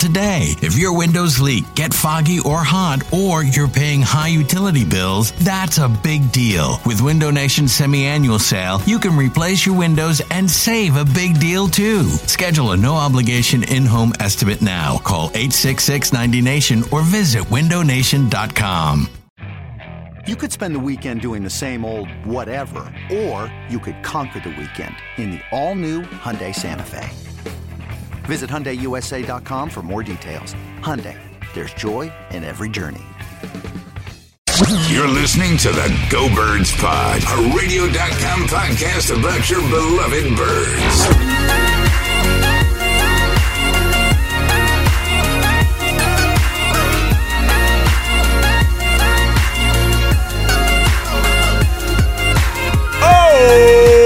today. If your windows leak, get foggy or hot, or you're paying high utility bills, that's a big deal. With Window Nation's semi-annual sale, you can replace your windows and save a big deal too. Schedule a no obligation in-home estimate now. Call 866-90Nation or visit windownation.com. You could spend the weekend doing the same old whatever, or you could conquer the weekend in the all-new Hyundai Santa Fe. Visit HyundaiUSA.com for more details. Hyundai, there's joy in every journey. You're listening to the Go Birds Pod, a radio.com podcast about your beloved birds. Oh,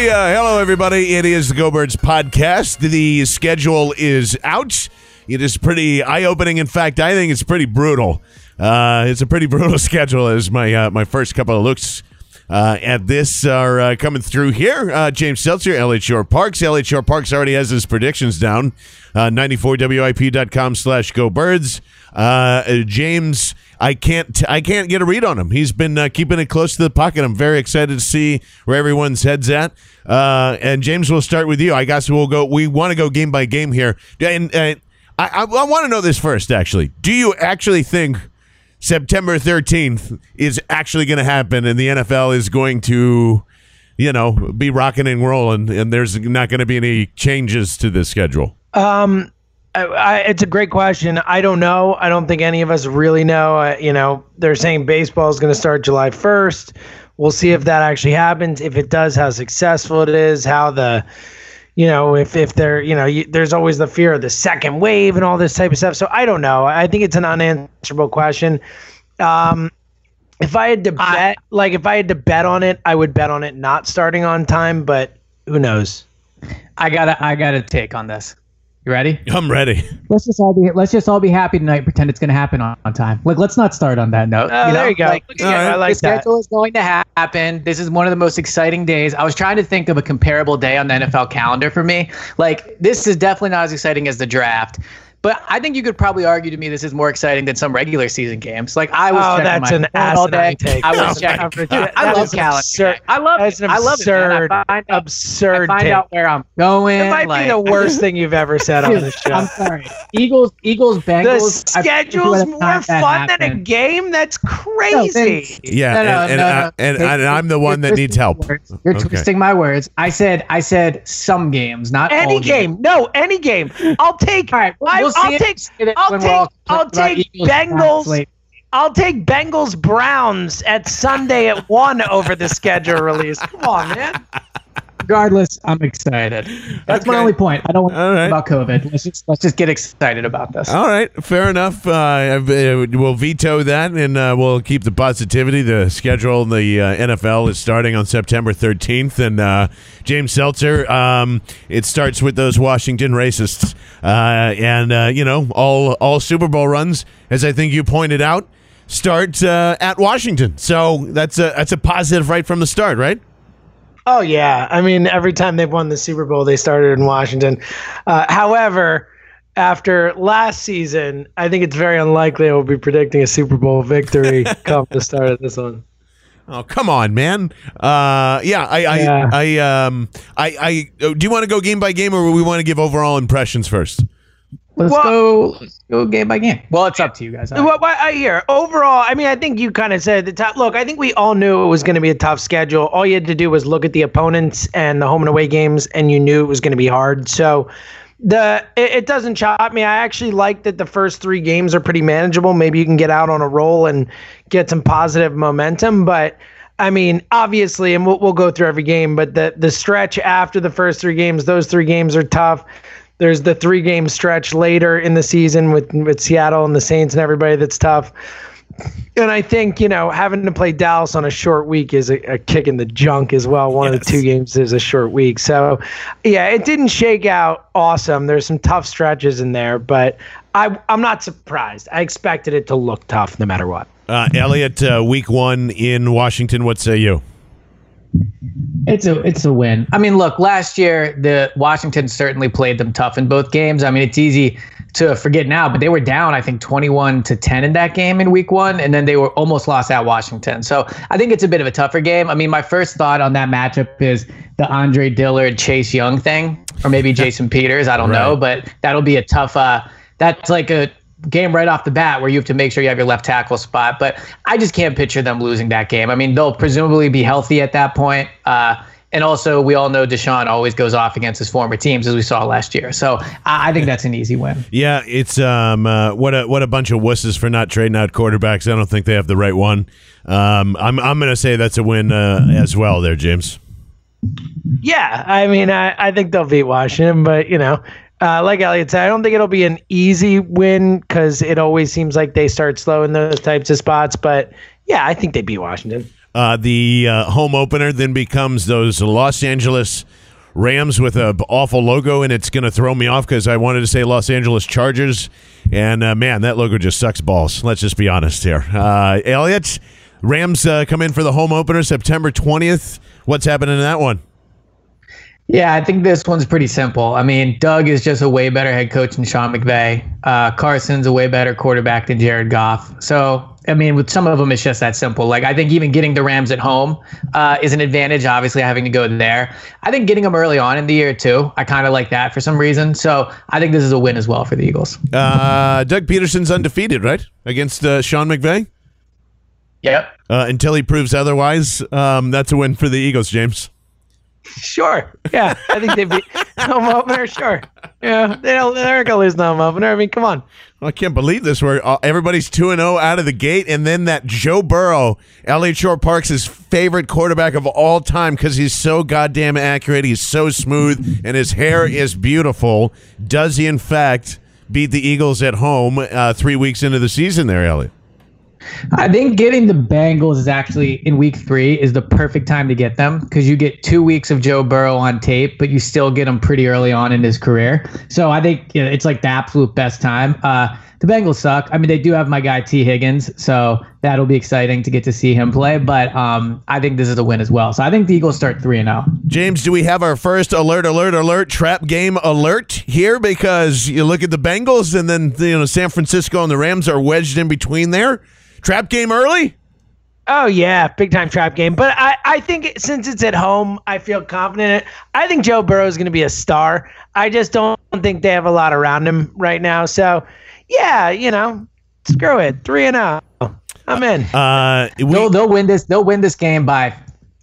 Philadelphia? Hello, everybody. It is the Go Birds podcast. The schedule is out. It is pretty eye-opening. In fact, I think it's pretty brutal. Uh, it's a pretty brutal schedule. As my uh, my first couple of looks uh, at this are uh, coming through here. Uh, James Seltzer, Shorr-Parks. Shore Parks already has his predictions down. Uh, 94WIP.com slash go birds. Uh, James, I can't t- I can't get a read on him. He's been uh, keeping it close to the pocket. I'm very excited to see where everyone's heads at. Uh, and James, we'll start with you. I guess we'll go. We want to go game by game here. And uh, I, I, I want to know this first. Actually, do you actually think September 13th is actually going to happen, and the NFL is going to, you know, be rocking and rolling, and there's not going to be any changes to the schedule? Um, I, I, it's a great question. I don't know. I don't think any of us really know. Uh, you know, they're saying baseball is going to start July 1st. We'll see if that actually happens. If it does, how successful it is, how the, you know, if if there, you know, you, there's always the fear of the second wave and all this type of stuff. So I don't know. I think it's an unanswerable question. Um, if I had to bet, like if I had to bet on it, I would bet on it not starting on time. But who knows? I gotta I gotta take on this. You ready? I'm ready. Let's just all be let's just all be happy tonight. Pretend it's gonna happen on, on time. Like let's not start on that note. Oh, there you go. Like, Yeah, I like the that. schedule is going to happen. This is one of the most exciting days. I was trying to think of a comparable day on the NFL calendar for me. Like this is definitely not as exciting as the draft. But I think you could probably argue to me this is more exciting than some regular season games. Like I was Oh, checking that's my an phone all day. asinine take. I Oh was my checking. God. I That love calendar. I love it. I love it. man. I find out, absurd I find take. out where I'm going. It might like, be the worst thing you've ever said on the show. I'm sorry. Eagles, Eagles, Bengals. I- schedule's by more time that fun than a game? That's No, crazy. Yeah, No, no, and, and, no, uh, I, and, and, I'm the one that needs help. words. You're Okay. twisting my words. I said, I said some games, not any game. games. No, any game. I'll take All right, we'll, I, we'll see I'll take it I'll take I'll take Bengals. I'll take Bengals Browns at Sunday at one over the schedule release. Come on, man. Regardless, I'm excited. That's my only point. I don't want right. talk about COVID. Let's just let's just get excited about this. All right, fair enough. Uh, uh, we'll veto that, and uh, we'll keep the positivity. The schedule in the uh, NFL is starting on September 13th, and uh, James Seltzer. Um, it starts with those Washington racists, uh, and uh, you know all all Super Bowl runs, as I think you pointed out, start uh, at Washington. So that's a that's a positive right from the start, right? Oh yeah, I mean every time they've won the Super Bowl, they started in Washington. Uh, however, after last season, I think it's very unlikely I will be predicting a Super Bowl victory come the start of this one. Oh come on, man! Uh, yeah, I, I, Yeah. I, um, I, I. Do you want to go game by game, or we want to give overall impressions first? Let's Well- go. Let's go game by game. Well, it's up to you guys. What, what I hear overall, I mean, I think you kind of said at the top. Look, I think we all knew it was going to be a tough schedule. All you had to do was look at the opponents and the home and away games, and you knew it was going to be hard. So, the it, it doesn't chop me. I actually like that the first three games are pretty manageable. Maybe you can get out on a roll and get some positive momentum, but. I mean, obviously, and we'll, we'll go through every game, but the the stretch after the first three games, those three games are tough. There's the three game stretch later in the season with with Seattle and the Saints and everybody that's tough. And I think you know having to play Dallas on a short week is a, a kick in the junk as well. One of the two games is a short week, so yeah, it didn't shake out awesome. There's some tough stretches in there, but I I'm not surprised. I expected it to look tough no matter what. Uh, Elliot, uh, week one in Washington. What say you? It's a it's a win. I mean, look, last year the Washington certainly played them tough in both games. I mean, it's easy to forget now, but they were down I think 21 to 10 in that game in week 1 and then they were almost lost at Washington. So, I think it's a bit of a tougher game. I mean, my first thought on that matchup is the Andre Dillard Chase Young thing or maybe Jason Peters, I don't right. know, but that'll be a tough uh that's like a game right off the bat where you have to make sure you have your left tackle spot. But I just can't picture them losing that game. I mean, they'll presumably be healthy at that point. Uh, and also, we all know DeSean always goes off against his former teams, as we saw last year. So I, I think that's an easy win. Yeah, it's um, uh, what a what a bunch of wusses for not trading out quarterbacks. I don't think they have the right one. Um, I'm I'm going to say that's a win uh, as well, there, James. Yeah, I mean, I, I think they'll beat Washington, but you know, uh, like Elliot said, I don't think it'll be an easy win because it always seems like they start slow in those types of spots. But yeah, I think they beat Washington. Uh, the uh, home opener then becomes those Los Angeles Rams with a awful logo, and it's going to throw me off because I wanted to say Los Angeles Chargers, and uh, man, that logo just sucks balls. Let's just be honest here. Uh, Elliot, Rams uh, come in for the home opener September twentieth. What's happening in that one? Yeah, I think this one's pretty simple. I mean, Doug is just a way better head coach than Sean McVay. Uh, Carson's a way better quarterback than Jared Goff. So, I mean, with some of them, it's just that simple. Like, I think even getting the Rams at home uh, is an advantage, obviously, having to go there. I think getting them early on in the year, too, I kind of like that for some reason. So, I think this is a win as well for the Eagles. Uh, Doug Pederson's undefeated, right? Against uh, Sean McVay? Yep. Uh, until he proves otherwise, um, that's a win for the Eagles, James. Sure. Yeah. I think they'd be home opener. Sure. Yeah. They don't, they're going to lose the home opener. I mean, come on. I can't believe this. Where uh, everybody's 2 and 0 out of the gate. And then that Joe Burrow, Elliot Shorr-Parks' favorite quarterback of all time because he's so goddamn accurate. He's so smooth and his hair is beautiful. Does he, in fact, beat the Eagles at home uh, three weeks into the season there, Elliot? I think getting the Bengals is actually in week three is the perfect time to get them because you get two weeks of Joe Burrow on tape, but you still get him pretty early on in his career. So I think you know, it's like the absolute best time. Uh, the Bengals suck. I mean, they do have my guy Tee Higgins, so that'll be exciting to get to see him play. But um, I think this is a win as well. So I think the Eagles start three and zero. Oh. James, do we have our first alert, alert, alert, trap game alert here? Because you look at the Bengals, and then you know San Francisco and the Rams are wedged in between there. Trap game early? Oh yeah, big time trap game. But I, I think since it's at home, I feel confident in it. I think Joe Burrow is going to be a star. I just don't think they have a lot around him right now. So yeah, you know, screw it, three and zero. Oh. I'm in. Uh, we, they'll, they'll win this. They'll win this game by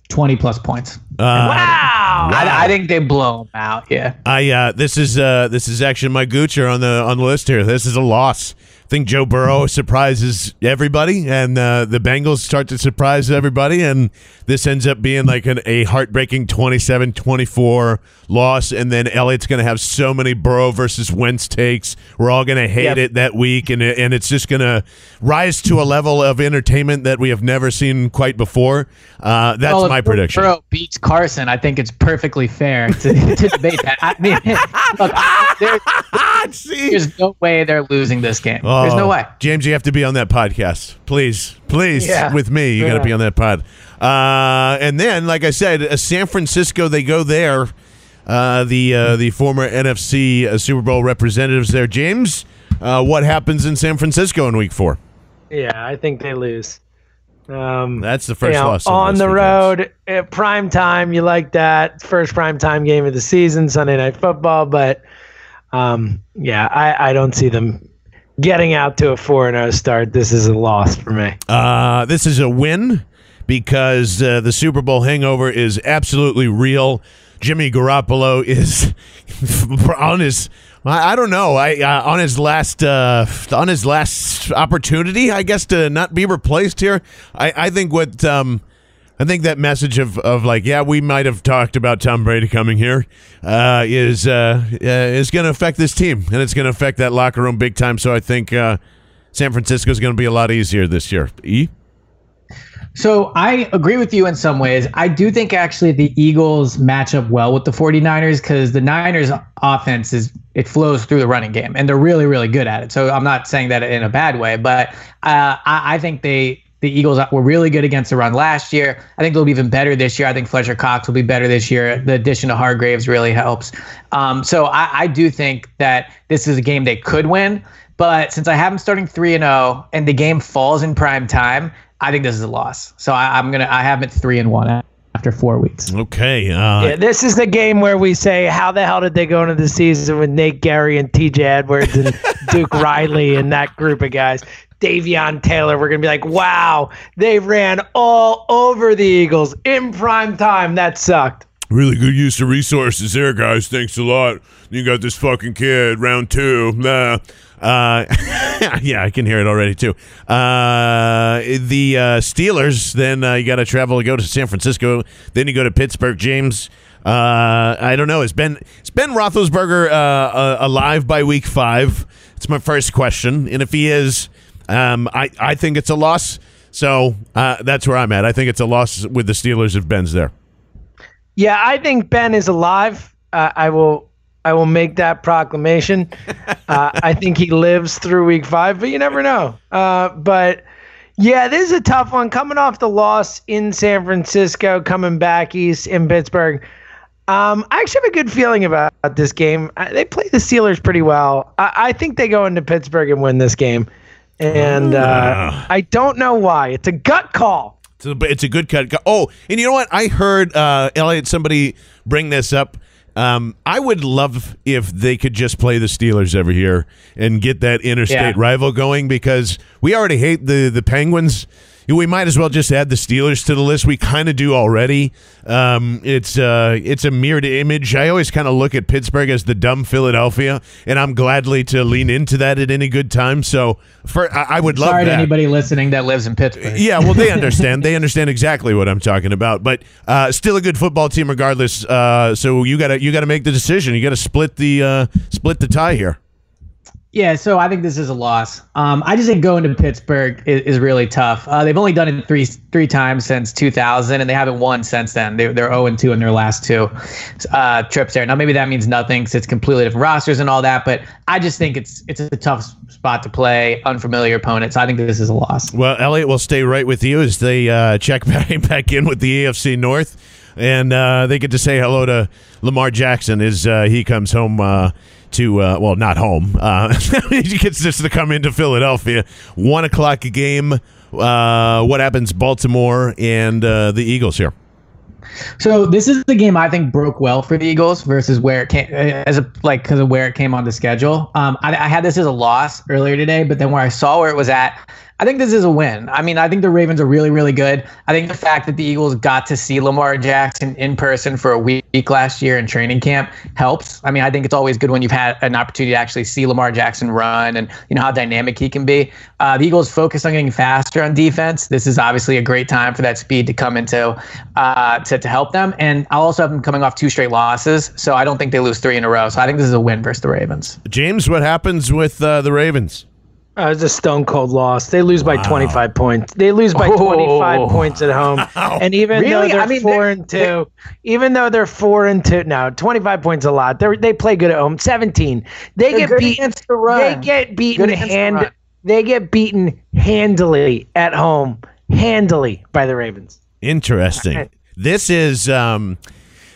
twenty plus points. Uh, wow! I, I, think they blow them out. Yeah. I uh, this is uh, this is actually my Gucci on the on the list here. This is a loss think Joe Burrow surprises everybody, and uh, the Bengals start to surprise everybody, and this ends up being like an, a heartbreaking 27-24 loss, and then Elliott's going to have so many Burrow versus Wentz takes. We're all going to hate yep. it that week, and and it's just going to rise to a level of entertainment that we have never seen quite before. Uh, that's well, my prediction. Burrow beats Carson. I think it's perfectly fair to, to debate that. I mean, look, there's, there's no way they're losing this game. Oh, there's no oh, way. James, you have to be on that podcast, please, please, yeah. with me. You yeah. got to be on that pod. Uh, and then, like I said, uh, San Francisco, they go there. Uh, the uh, the former NFC uh, Super Bowl representatives there. James, uh, what happens in San Francisco in Week Four? Yeah, I think they lose. Um, That's the first you know, loss on the road at prime time. You like that first prime time game of the season, Sunday Night Football. But um, yeah, I, I don't see them getting out to a four and zero start. This is a loss for me. Uh, this is a win because uh, the Super Bowl hangover is absolutely real. Jimmy Garoppolo is on his I, don't know I uh, on his last uh, on his last opportunity I guess to not be replaced here I, I think what um, I think that message of, of like, yeah, we might have talked about Tom Brady coming here, uh, is uh, uh, is going to affect this team, and it's going to affect that locker room big time. So I think uh, San Francisco is going to be a lot easier this year. E. So I agree with you in some ways. I do think actually the Eagles match up well with the 49ers because the Niners offense is it flows through the running game and they're really really good at it. So I'm not saying that in a bad way, but uh, I, I think they the Eagles were really good against the run last year. I think they'll be even better this year. I think Fletcher Cox will be better this year. The addition of Hargreaves really helps. Um, so I, I do think that this is a game they could win. But since I have them starting three and zero, oh, and the game falls in prime time, I think this is a loss. So I, am gonna I have it three and one after four weeks. Okay. Uh, yeah, this is the game where we say, how the hell did they go into the season with Nate Gerry and T.J. Edwards and Duke Riley and that group of guys? Davion Taylor, we're gonna be like, wow, they ran all over the Eagles in prime time. That sucked. Really good use of resources there, guys. Thanks a lot. You got this fucking kid, round two. Nah. Uh, yeah, I can hear it already too. Uh, the uh, Steelers. Then uh, you got to travel to go to San Francisco. Then you go to Pittsburgh. James. Uh, I don't know. Is Ben is Ben Roethlisberger uh, alive by week five? It's my first question. And if he is, um, I I think it's a loss. So uh, that's where I'm at. I think it's a loss with the Steelers if Ben's there. Yeah, I think Ben is alive. I will I will make that proclamation. uh, I think he lives through week five, but you never know. Uh, but yeah, this is a tough one. Coming off the loss in San Francisco, coming back east in Pittsburgh. Um, I actually have a good feeling about this game. I, they play the Steelers pretty well. I, I, think they go into Pittsburgh and win this game. And uh, I don't know why. It's a gut call. It's a, it's a good cut. Oh, and you know what? I heard uh, Elliot somebody bring this up um, I would love if they could just play the Steelers every year and get that interstate yeah. rival going because we already hate the the Penguins we might as well just add the Steelers to the list. We kind of do already. Um, it's uh, it's a mirrored image. I always kind of look at Pittsburgh as the dumb Philadelphia, and I'm gladly to lean into that at any good time. So, for I, I would love. Sorry that. to anybody listening that lives in Pittsburgh. Yeah, well, they understand. they understand exactly what I'm talking about. But uh, still a good football team, regardless. Uh, so you gotta you gotta make the decision. You gotta split the uh, split the tie here. Yeah, so I think this is a loss. Um, I just think going to Pittsburgh is, is really tough. Uh, they've only done it three three times since 2000, and they haven't won since then. They, they're 0 2 in their last two uh, trips there. Now, maybe that means nothing because it's completely different rosters and all that, but I just think it's it's a tough spot to play, unfamiliar opponents. I think this is a loss. Well, Elliot will stay right with you as they uh, check back, back in with the AFC North, and uh, they get to say hello to Lamar Jackson as uh, he comes home uh, to uh, well, not home. Uh, he gets just to come into Philadelphia. One o'clock game. Uh, what happens? Baltimore and uh, the Eagles here. So this is the game I think broke well for the Eagles versus where it came as a like because of where it came on the schedule. Um, I, I had this as a loss earlier today, but then where I saw where it was at, I think this is a win. I mean, I think the Ravens are really, really good. I think the fact that the Eagles got to see Lamar Jackson in person for a week last year in training camp helps. I mean, I think it's always good when you've had an opportunity to actually see Lamar Jackson run and you know how dynamic he can be. Uh, the Eagles focus on getting faster on defense. This is obviously a great time for that speed to come into uh, to to help them. And I'll also have them coming off two straight losses, so I don't think they lose three in a row. So I think this is a win versus the Ravens. James, what happens with uh, the Ravens? Uh, it's a stone cold loss. They lose wow. by 25 points. They lose by 25 oh. points at home. Wow. And even really? though they're I mean, four and two, even though they're four and two now, 25 points a lot. They they play good at home. 17. They they're get beaten. The they get beaten hand. The they get beaten handily at home, handily by the Ravens. Interesting. This is um,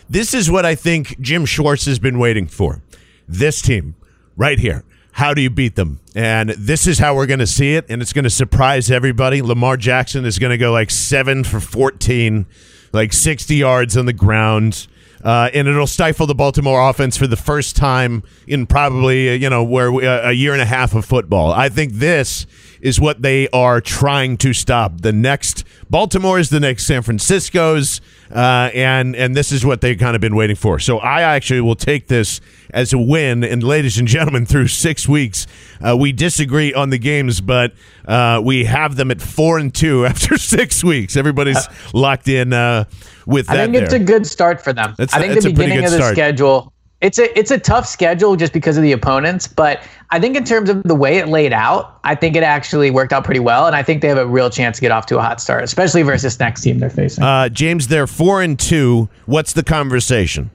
this is what I think Jim Schwartz has been waiting for. This team right here how do you beat them? And this is how we're going to see it, and it's going to surprise everybody. Lamar Jackson is going to go like seven for 14, like 60 yards on the ground. Uh, and it'll stifle the Baltimore offense for the first time in probably uh, you know where we, uh, a year and a half of football. I think this is what they are trying to stop. The next Baltimore is the next San Francisco's, uh, and and this is what they've kind of been waiting for. So I actually will take this as a win. And ladies and gentlemen, through six weeks, Uh, we disagree on the games, but uh, we have them at four and two after six weeks. Everybody's locked in uh, with that. I think it's a good start for them. That's- I think the beginning of the start. schedule. It's a it's a tough schedule just because of the opponents, but I think in terms of the way it laid out, I think it actually worked out pretty well, and I think they have a real chance to get off to a hot start, especially versus this next team they're facing. Uh, James, they're four and two. What's the conversation?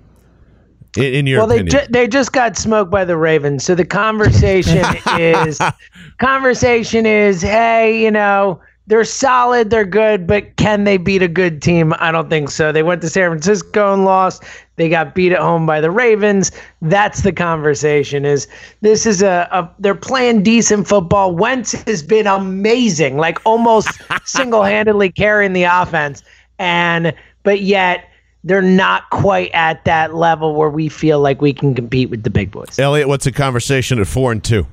In, in your well, they ju- they just got smoked by the Ravens. So the conversation is conversation is, hey, you know, they're solid, they're good, but can they beat a good team? I don't think so. They went to San Francisco and lost. They got beat at home by the Ravens. That's the conversation. Is this is a, a they're playing decent football. Wentz has been amazing, like almost single-handedly carrying the offense, and but yet they're not quite at that level where we feel like we can compete with the big boys. Elliot, what's the conversation at four and two?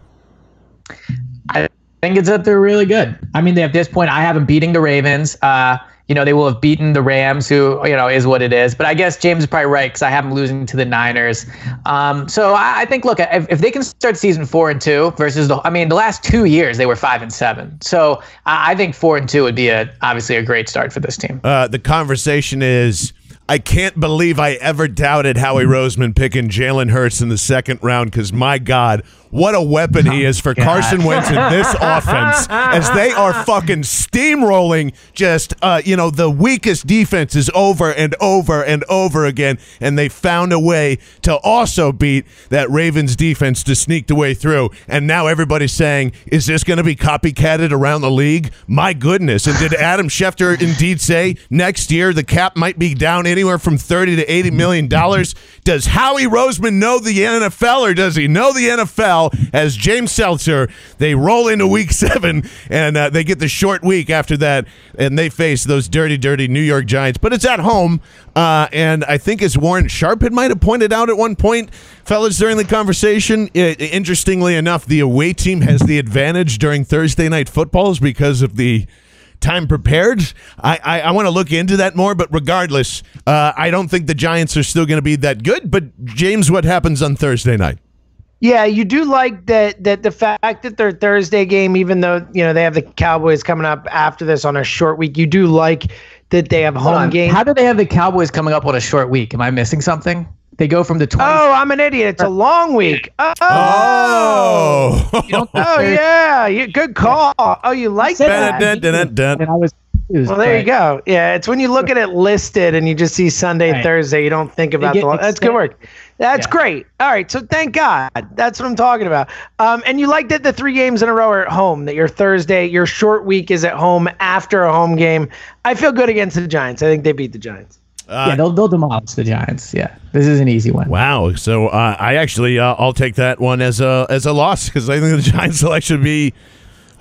I think it's that they're really good. I mean, they, at this point, I have them beating the Ravens. Uh, you know, they will have beaten the Rams, who you know is what it is. But I guess James is probably right because I have them losing to the Niners. Um, so I, I think, look, if, if they can start season four and two versus the, I mean, the last two years they were five and seven. So I, I think four and two would be a obviously a great start for this team. Uh, the conversation is I can't believe I ever doubted Howie Roseman picking Jalen Hurts in the second round because my God, what a weapon he is for Carson Wentz in this offense as they are fucking steamrolling. Just uh, you know, the weakest defense is over and over and over again, and they found a way to also beat that Ravens defense to sneak the way through. And now everybody's saying, is this going to be copycatted around the league? My goodness! And did Adam Schefter indeed say next year the cap might be down anywhere from thirty to eighty million dollars? Does Howie Roseman know the NFL, or does he know the NFL? As James Seltzer, they roll into Week Seven, and uh, they get the short week after that, and they face those dirty, dirty New York Giants. But it's at home, uh, and I think as Warren Sharp had might have pointed out at one point, fellas, during the conversation. i interestingly enough, the away team has the advantage during Thursday night footballs because of the time prepared. I, I, I want to look into that more, but regardless, uh, I don't think the Giants are still going to be that good. But James, what happens on Thursday night? Yeah, you do like that that the fact that their Thursday game, even though you know they have the Cowboys coming up after this on a short week, you do like that they have home on. game. How do they have the Cowboys coming up on a short week? Am I missing something? They go from the 20. oh, I'm an idiot. It's a long week. Oh, Oh, oh yeah, you, good call. Oh, you like that? And I was confused, Well, there you go. Yeah, it's when you look at it listed and you just see Sunday, Right. Thursday. You don't think about get the. That's good work. That's Yeah. great. All right, so thank God. That's what I'm talking about. Um, and you like that the three games in a row are at home. That your Thursday, your short week is at home after a home game. I feel good against the Giants. I think they beat the Giants. yeah, they'll they'll demolish the Giants. Yeah, this is an easy one. Wow. So uh, I actually uh, I'll take that one as a as a loss because I think the Giants will actually be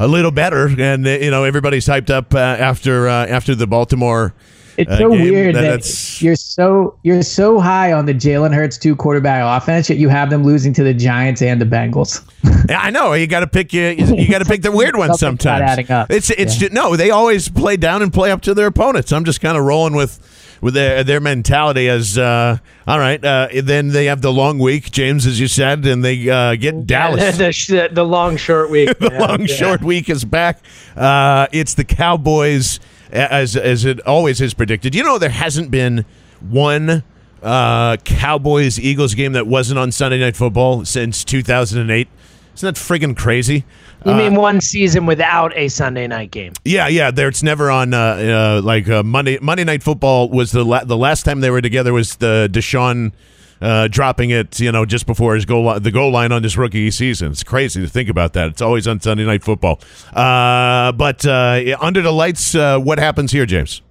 a little better, and you know everybody's hyped up uh, after uh, after the Baltimore. It's uh, so game. weird That- that you're so you're so high on the Jalen Hurts two quarterback offense, yet you have them losing to the Giants and the Bengals. Yeah, I know you got to pick you, you got to pick the weird ones sometimes. It's it's Yeah. no, they always play down and play up to their opponents. I'm just kind of rolling with with their their mentality as uh, all right. Uh, then they have the long week, James, as you said, and they uh, get Dallas. the, the, long short week. the long short week is back. Uh, it's the Cowboys, as as it always is predicted. You know, there hasn't been one uh, Cowboys Eagles game that wasn't on Sunday Night Football since 2008. Isn't that friggin' crazy? You mean one season without a Sunday night game? Yeah, yeah. There, it's never on. Uh, uh, like uh, Monday Monday Night Football was the la- the last time they were together was the DeSean. Uh, dropping it, you know, just before his goal, li- the goal line on his rookie season. It's crazy to think about that. It's always on Sunday Night Football. Uh, but uh, under the lights, uh, what happens here, James?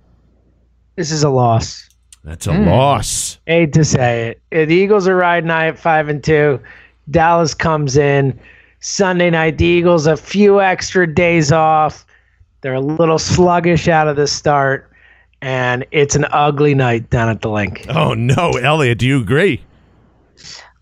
This is a loss. That's a loss. Hate to say it. Uh, The Eagles are riding high at five and two. Dallas comes in Sunday night. The Eagles a few extra days off. They're a little sluggish out of the start, and it's an ugly night down at the Linc. Oh no, Elliot, do you agree?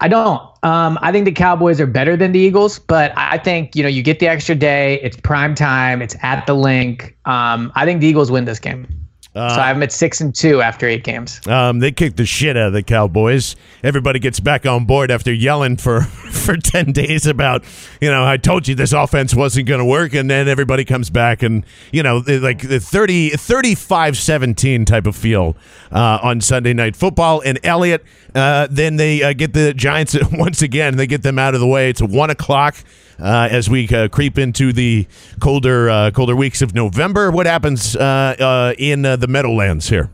I don't. Um, I think the Cowboys are better than the Eagles, but I think you know you get the extra day. It's prime time. It's at the Linc. Um, I think the Eagles win this game. So I'm at six and two after eight games. Um, they kicked the shit out of the Cowboys. Everybody gets back on board after yelling for, for 10 days about, you know, I told you this offense wasn't going to work. And then everybody comes back and, you know, like the 30, 35 17 type of feel uh, on Sunday Night Football. And Elliott, uh, then they uh, get the Giants once again. They get them out of the way. It's 1 o'clock. Uh, as we uh, creep into the colder uh, colder weeks of November, what happens uh, uh, in uh, the Meadowlands here?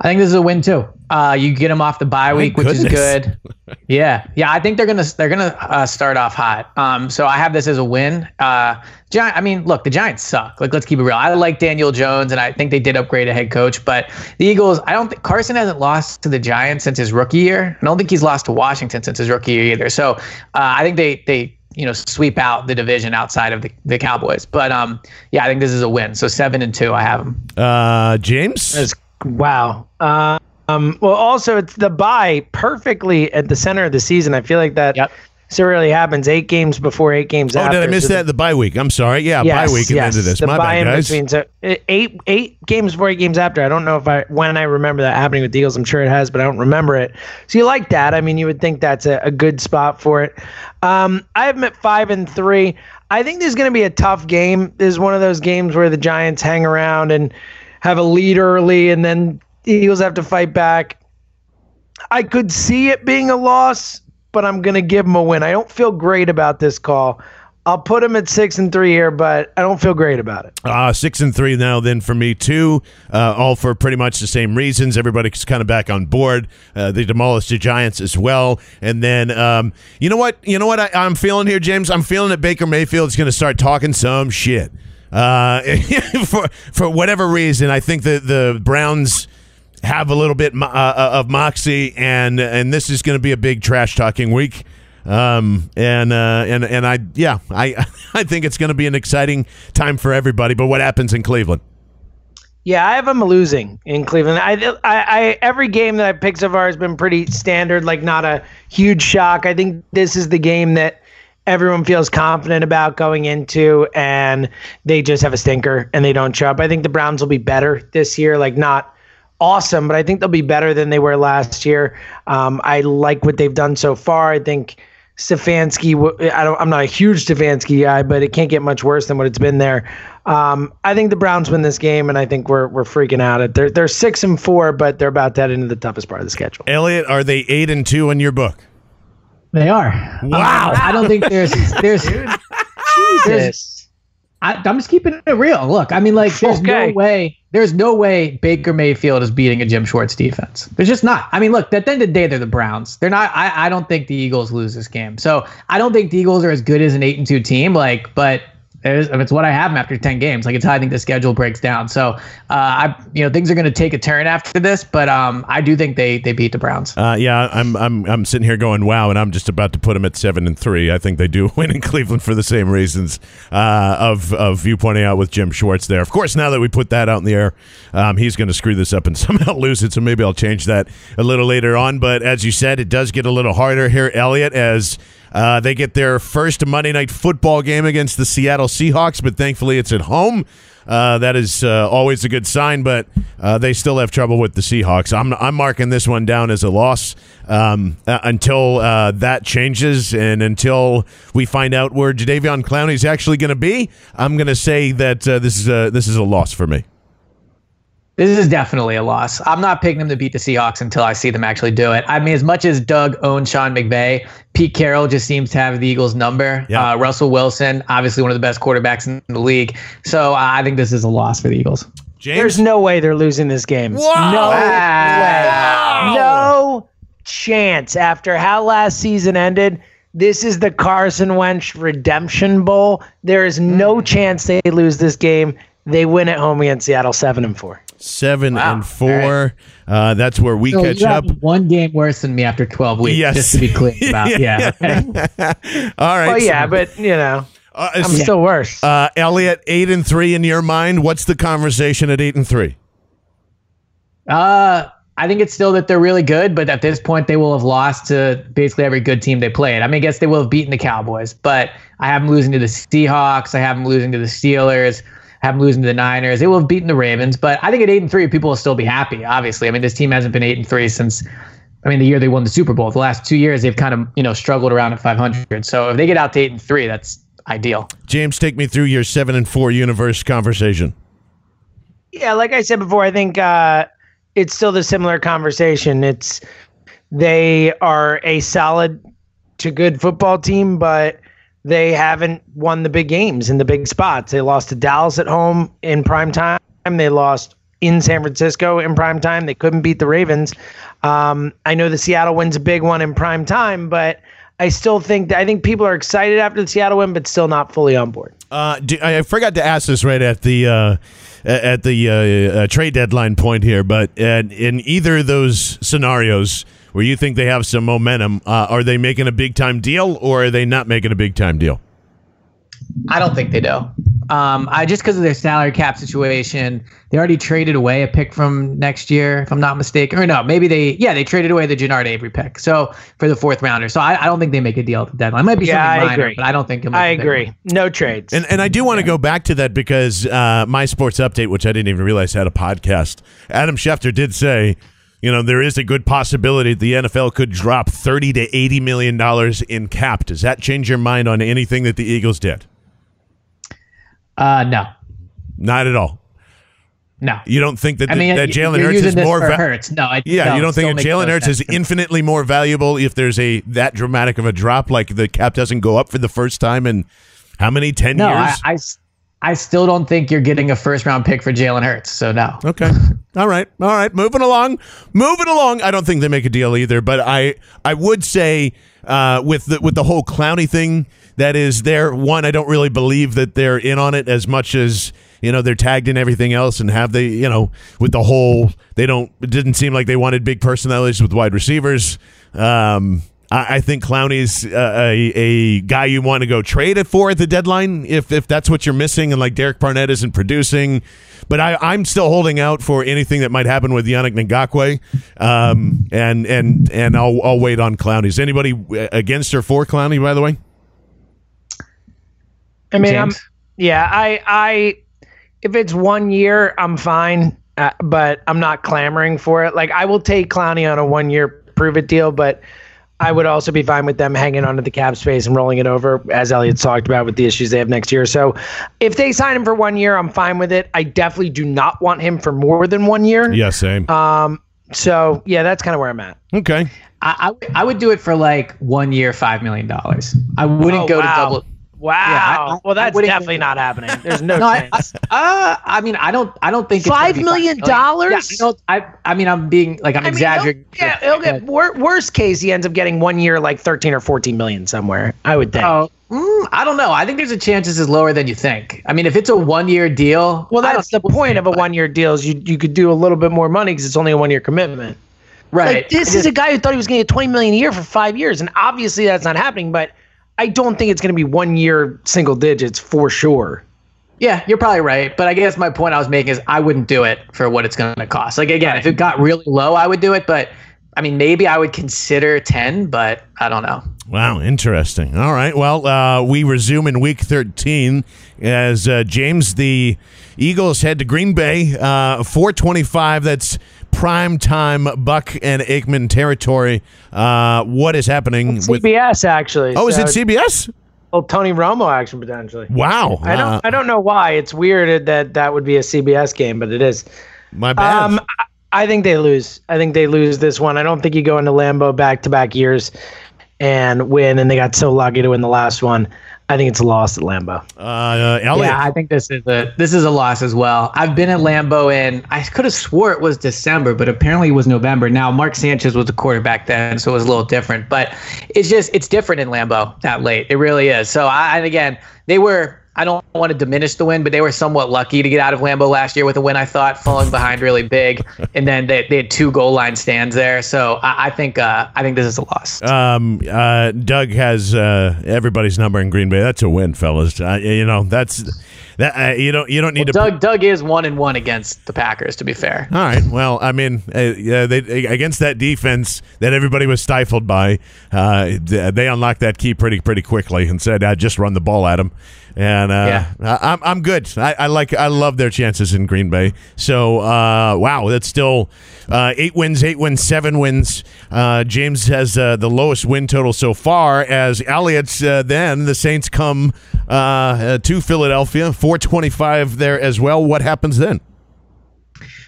I think this is a win too. Uh, you get them off the bye week, which is good. yeah, yeah. I think they're gonna they're gonna uh, start off hot. Um, so I have this as a win. Uh, Giant. I mean, look, the Giants suck. Like, let's keep it real. I like Daniel Jones, and I think they did upgrade a head coach. But the Eagles, I don't think Carson hasn't lost to the Giants since his rookie year. I don't think he's lost to Washington since his rookie year either. So uh, I think they they you know sweep out the division outside of the, the Cowboys. But um, yeah, I think this is a win. So seven and two, I have them. Uh, James? That's- wow. Uh, um, well, also it's the bye perfectly at the center of the season. I feel like that Yep. So rarely happens. Eight games before, eight games Oh, after. Oh, did I miss So that? The bye week. I'm sorry. Yeah, Yes, bye week yes. the of this. The My bye bad, in guys. between. So uh, eight eight games before, eight games after. I don't know if I when I remember that happening with the Eagles. I'm sure it has, but I don't remember it. So you like that? I mean, you would think that's a, a good spot for it. Um, I have them at five and three. I think this is going to be a tough game. This is one of those games where the Giants hang around and have a lead early, and then the Eagles have to fight back. I could see it being a loss, but I'm going to give him a win. I don't feel great about this call. I'll put him at six and three here, but I don't feel great about it. Uh, six and three now, then for me too. Uh, all for pretty much the same reasons. Everybody's kind of back on board. Uh, they demolished the Giants as well, and then um, you know what? You know what I, I'm feeling here, James. I'm feeling that Baker Mayfield's going to start talking some shit. Uh, for for whatever reason, I think that the Browns have a little bit uh, of moxie, and and this is going to be a big trash talking week. Um, and uh, and and I yeah I I think it's going to be an exciting time for everybody. But what happens in Cleveland? Yeah, I have them losing in Cleveland. I, I, I, every game that I've picked so far has been pretty standard, like not a huge shock. I think this is the game that everyone feels confident about going into, and they just have a stinker and they don't show up. I think the Browns will be better this year, like not awesome, but I think they'll be better than they were last year. Um, I like what they've done so far. I think Stefanski, w- I don't, I'm not a huge Stefanski guy, but it can't get much worse than what it's been there. Um, I think the Browns win this game, and I think we're we're freaking out. It they're they're six and four, but they're about to head into the toughest part of the schedule. Elliot, are they eight and two in your book? They are. Wow. I don't think there's there's Jesus. I, I'm just keeping it real. Look, I mean, like, there's Okay. no way, there's no way Baker Mayfield is beating a Jim Schwartz defense. There's just not. I mean, look, at the end of the day, they're the Browns. They're not. I, I don't think the Eagles lose this game. So I don't think the Eagles are as good as an eight and two team. Like, but there's, it's what I have after ten games. Like, it's how I think the schedule breaks down. So, uh, I, you know, things are going to take a turn after this. But um, I do think they they beat the Browns. Uh, yeah, I'm I'm I'm sitting here going wow, and I'm just about to put them at seven and three. I think they do win in Cleveland for the same reasons uh, of of you pointing out with Jim Schwartz there. Of course, now that we put that out in the air, um, he's going to screw this up and somehow lose it. So maybe I'll change that a little later on. But as you said, it does get a little harder here, Elliot, as uh, they get their first Monday night football game against the Seattle Seahawks. But thankfully, it's at home. Uh, that is uh, always a good sign, but uh, they still have trouble with the Seahawks. I'm, I'm marking this one down as a loss um, uh, until uh, that changes and until we find out where Jadeveon Clowney is actually going to be. I'm going to say that this is a this is a loss for me. This is definitely a loss. I'm not picking them to beat the Seahawks until I see them actually do it. I mean, as much as Doug owns Sean McVay, Pete Carroll just seems to have the Eagles' number. Yeah. Uh, Russell Wilson, obviously one of the best quarterbacks in the league. So uh, I think this is a loss for the Eagles. James, There's no way they're losing this game. Wow. No Wow. way. No chance. After how last season ended, this is the Carson Wentz Redemption Bowl. There is no chance they lose this game. They win at home against Seattle, seven and four. Seven Wow. and four. Uh, that's where we So catch you up. one game worse than me after 12 weeks, Yes. just to be clear about. yeah. okay. All right. Well, so- yeah, but you know, uh, I'm so- still worse. uh, Elliot, eight and three in your mind. What's the conversation at eight and three? Uh, I think it's still that they're really good, but at this point they will have lost to basically every good team they played. I mean, I guess they will have beaten the Cowboys, but I have them losing to the Seahawks. I have them losing to the Steelers. I have them losing to the Niners. They will have beaten the Ravens, but I think at eight and three, people will still be happy. Obviously, I mean, this team hasn't been eight and three since. I mean, the year they won the Super Bowl. The last two years, they've kind of you know struggled around at 500. So if they get out to eight and three, that's ideal. James, take me through your seven and four universe conversation. Yeah, like I said before, I think uh, it's still the similar conversation. It's they are a solid to good football team, but they haven't won the big games in the big spots. They lost to Dallas at home in prime time. They lost in San Francisco in prime time. They couldn't beat the Ravens. Um, I know the Seattle win's a big one in prime time, but I still think I think people are excited after the Seattle win, but still not fully on board. Uh, do, I forgot to ask this right at the uh, at the uh, uh, trade deadline point here, but in, in either of those scenarios where you think they have some momentum, uh, are they making a big time deal or are they not making a big time deal? I don't think they do. Um, I just because of their salary cap situation, they already traded away a pick from next year, if I'm not mistaken. Or no, maybe they, yeah, they traded away the Genard Avery pick. So for the fourth rounder, so I, I don't think they make a deal at the deadline. It might be Yeah, something I minor, agree. but I don't think. I agree. No trades. And and I do want to go back to that because uh, my sports update, which I didn't even realize had a podcast, Adam Schefter did say, you know, there is a good possibility the NFL could drop thirty to eighty million dollars in cap. Does that change your mind on anything that the Eagles did? Uh, no, Not at all. no. You don't think that I mean, that Jalen Hurts is more va- Hurts. No, I, Yeah, no, you don't think still that makes Jalen Hurts is infinitely more valuable if there's a that dramatic of a drop, like the cap doesn't go up for the first time in how many ten No, years? I, I I still don't think you're getting a first round pick for Jalen Hurts. So no. Okay. All right. All right. Moving along. Moving along. I don't think they make a deal either, but I I would say uh, with the with the whole Clowney thing that is there. One, I don't really believe that they're in on it as much as you know they're tagged in everything else and have they you know with the whole they don't it didn't seem like they wanted big personalities with wide receivers. Um, I, I think Clowney's uh, a, a guy you want to go trade it for at the deadline if if that's what you're missing, and like Derek Barnett isn't producing. But I, I'm still holding out for anything that might happen with Yannick Ngakoue, um, and and and I'll I'll wait on Clowney. Is anybody uh, against or for Clowney? By the way, I mean, I'm, yeah, I, I, if it's one year, I'm fine, uh, but I'm not clamoring for it. Like, I will take Clowney on a one year prove it deal, but I would also be fine with them hanging onto the cap space and rolling it over, as Elliot's talked about with the issues they have next year. So, if they sign him for one year, I'm fine with it. I definitely do not want him for more than one year. yeah, same. Um. So yeah, that's kind of where I'm at. okay, I, I I would do it for like one year, five million dollars. I wouldn't Oh, go wow. to double. Wow. I- I- well, that's definitely not happening. There's no, No, I, chance. uh, I mean, I don't, I don't think it's gonna Five be million million. dollars? Yeah, I, don't, I, I mean, I'm being like, I'm I mean, exaggerating. he'll- yeah, he'll get wor- worst case he ends up getting one year like 13 or 14 million somewhere. I would think. Oh, mm, I don't know. I think there's a chance this is lower than you think. I mean, if it's a one year deal, well, that's the point of a one year deal is you you could do a little bit more money because it's only a one year commitment. right? Like this I is a guy who thought he was going to get 20 million a year for five years, and obviously that's not happening. But I don't think it's going to be one year single digits for sure. Yeah, you're probably right. But I guess my point I was making is I wouldn't do it for what it's going to cost. Like again, if it got really low, I would do it. But I mean, maybe I would consider ten, but I don't know. Wow, interesting. All right. Well, uh, we resume in week 13 as uh, James, the Eagles head to Green Bay, uh, 425. That's prime time Buck and Aikman territory. Uh, what is happening with. CBS actually. Oh, is it CBS? well, Tony Romo action potentially. Wow. I don't Uh, I don't know why it's weird that that would be a CBS game, but it is. my bad. Um, I- I think they lose. I think they lose this one. I don't think you go into Lambeau back to back years and win, and they got so lucky to win the last one. I think it's a loss at Lambeau. uh, Elliot. Yeah, I think this is a this is a loss as well. I've been at Lambeau and I could have swore it was December, but apparently it was November. Now Mark Sanchez was the quarterback then, so it was a little different. But it's just it's different in Lambeau that late. It really is. So I and again they were. I don't want to diminish the win, but they were somewhat lucky to get out of Lambeau last year with a win. I thought falling behind really big, and then they, they had two goal line stands there. So I, I think uh, I think this is a loss. Um, uh, Doug has uh, everybody's number in Green Bay. That's a win, fellas. Uh, you know that's That uh, you don't you don't need Well, to. Doug Doug is one and one against the Packers. To be fair, All right. Well, I mean, uh, yeah, they against that defense that everybody was stifled by, uh, they unlocked that key pretty pretty quickly and said, "I just run the ball at them." And uh, I, I'm I'm good. I, I like I love their chances in Green Bay. So uh, wow, that's still uh, eight wins, eight wins, seven wins. Uh, James has uh, the lowest win total so far. As Elliott's uh, then the Saints come to Philadelphia, 425 there as well. What happens then?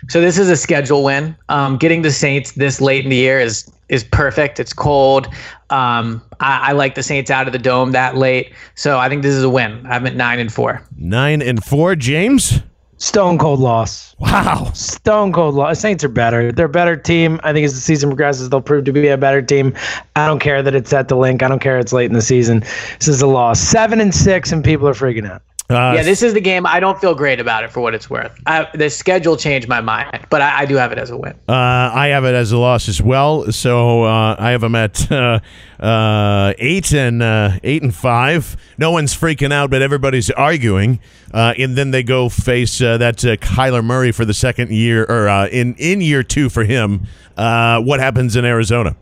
so this is a schedule win. Um, getting the Saints this late in the year is is perfect. It's cold. Um, I, I like the Saints out of the dome that late, so I think this is a win. I'm at nine and four. Nine and four, James. Stone cold loss. Wow. Stone cold loss. Saints are better. They're a better team. I think as the season progresses, they'll prove to be a better team. I don't care that it's at the Linc. I don't care it's late in the season. This is a loss. Seven and six, and people are freaking out. Uh, yeah, this is the game. I don't feel great about it for what it's worth. I, the schedule changed my mind, but I, I do have it as a win. uh, I have it as a loss as well. So uh, I have them at uh, uh, eight and uh, eight and five. No one's freaking out, but everybody's arguing. Uh, and then they go face uh, that uh, Kyler Murray for the second year, or uh, in in year two for him. Uh, what happens in Arizona?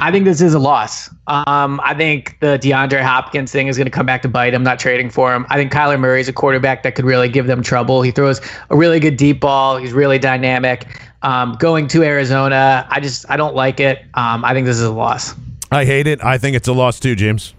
I think this is a loss. Um, I think the DeAndre Hopkins thing is going to come back to bite him. Not trading for him. I think Kyler Murray is a quarterback that could really give them trouble. He throws a really good deep ball. He's really dynamic. Um, going to Arizona, I just I don't like it. Um, I think this is a loss. I hate it. I think it's a loss too, James.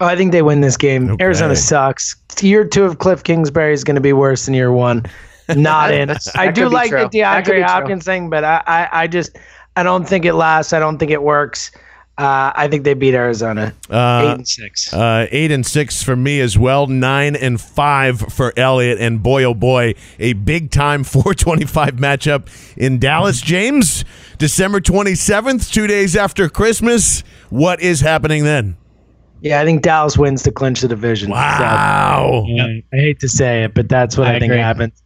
Oh, I think they win this game. Okay. Arizona sucks. Year two of Kliff Kingsbury is going to be worse than year one. Not in. I do like true. the That could be DeAndre true. Hopkins thing, but I, I, I just I don't think it lasts. I don't think it works. Uh, I think they beat Arizona. Uh, Eight and six. Uh, eight and six for me as well. Nine and five for Elliott. And boy, oh boy, a big time 425 matchup in Dallas. James, December 27th, two days after Christmas. What is happening then? Yeah, I think Dallas wins to clinch the division. Wow. So, I hate to say it, but that's what I, I think agree. happens.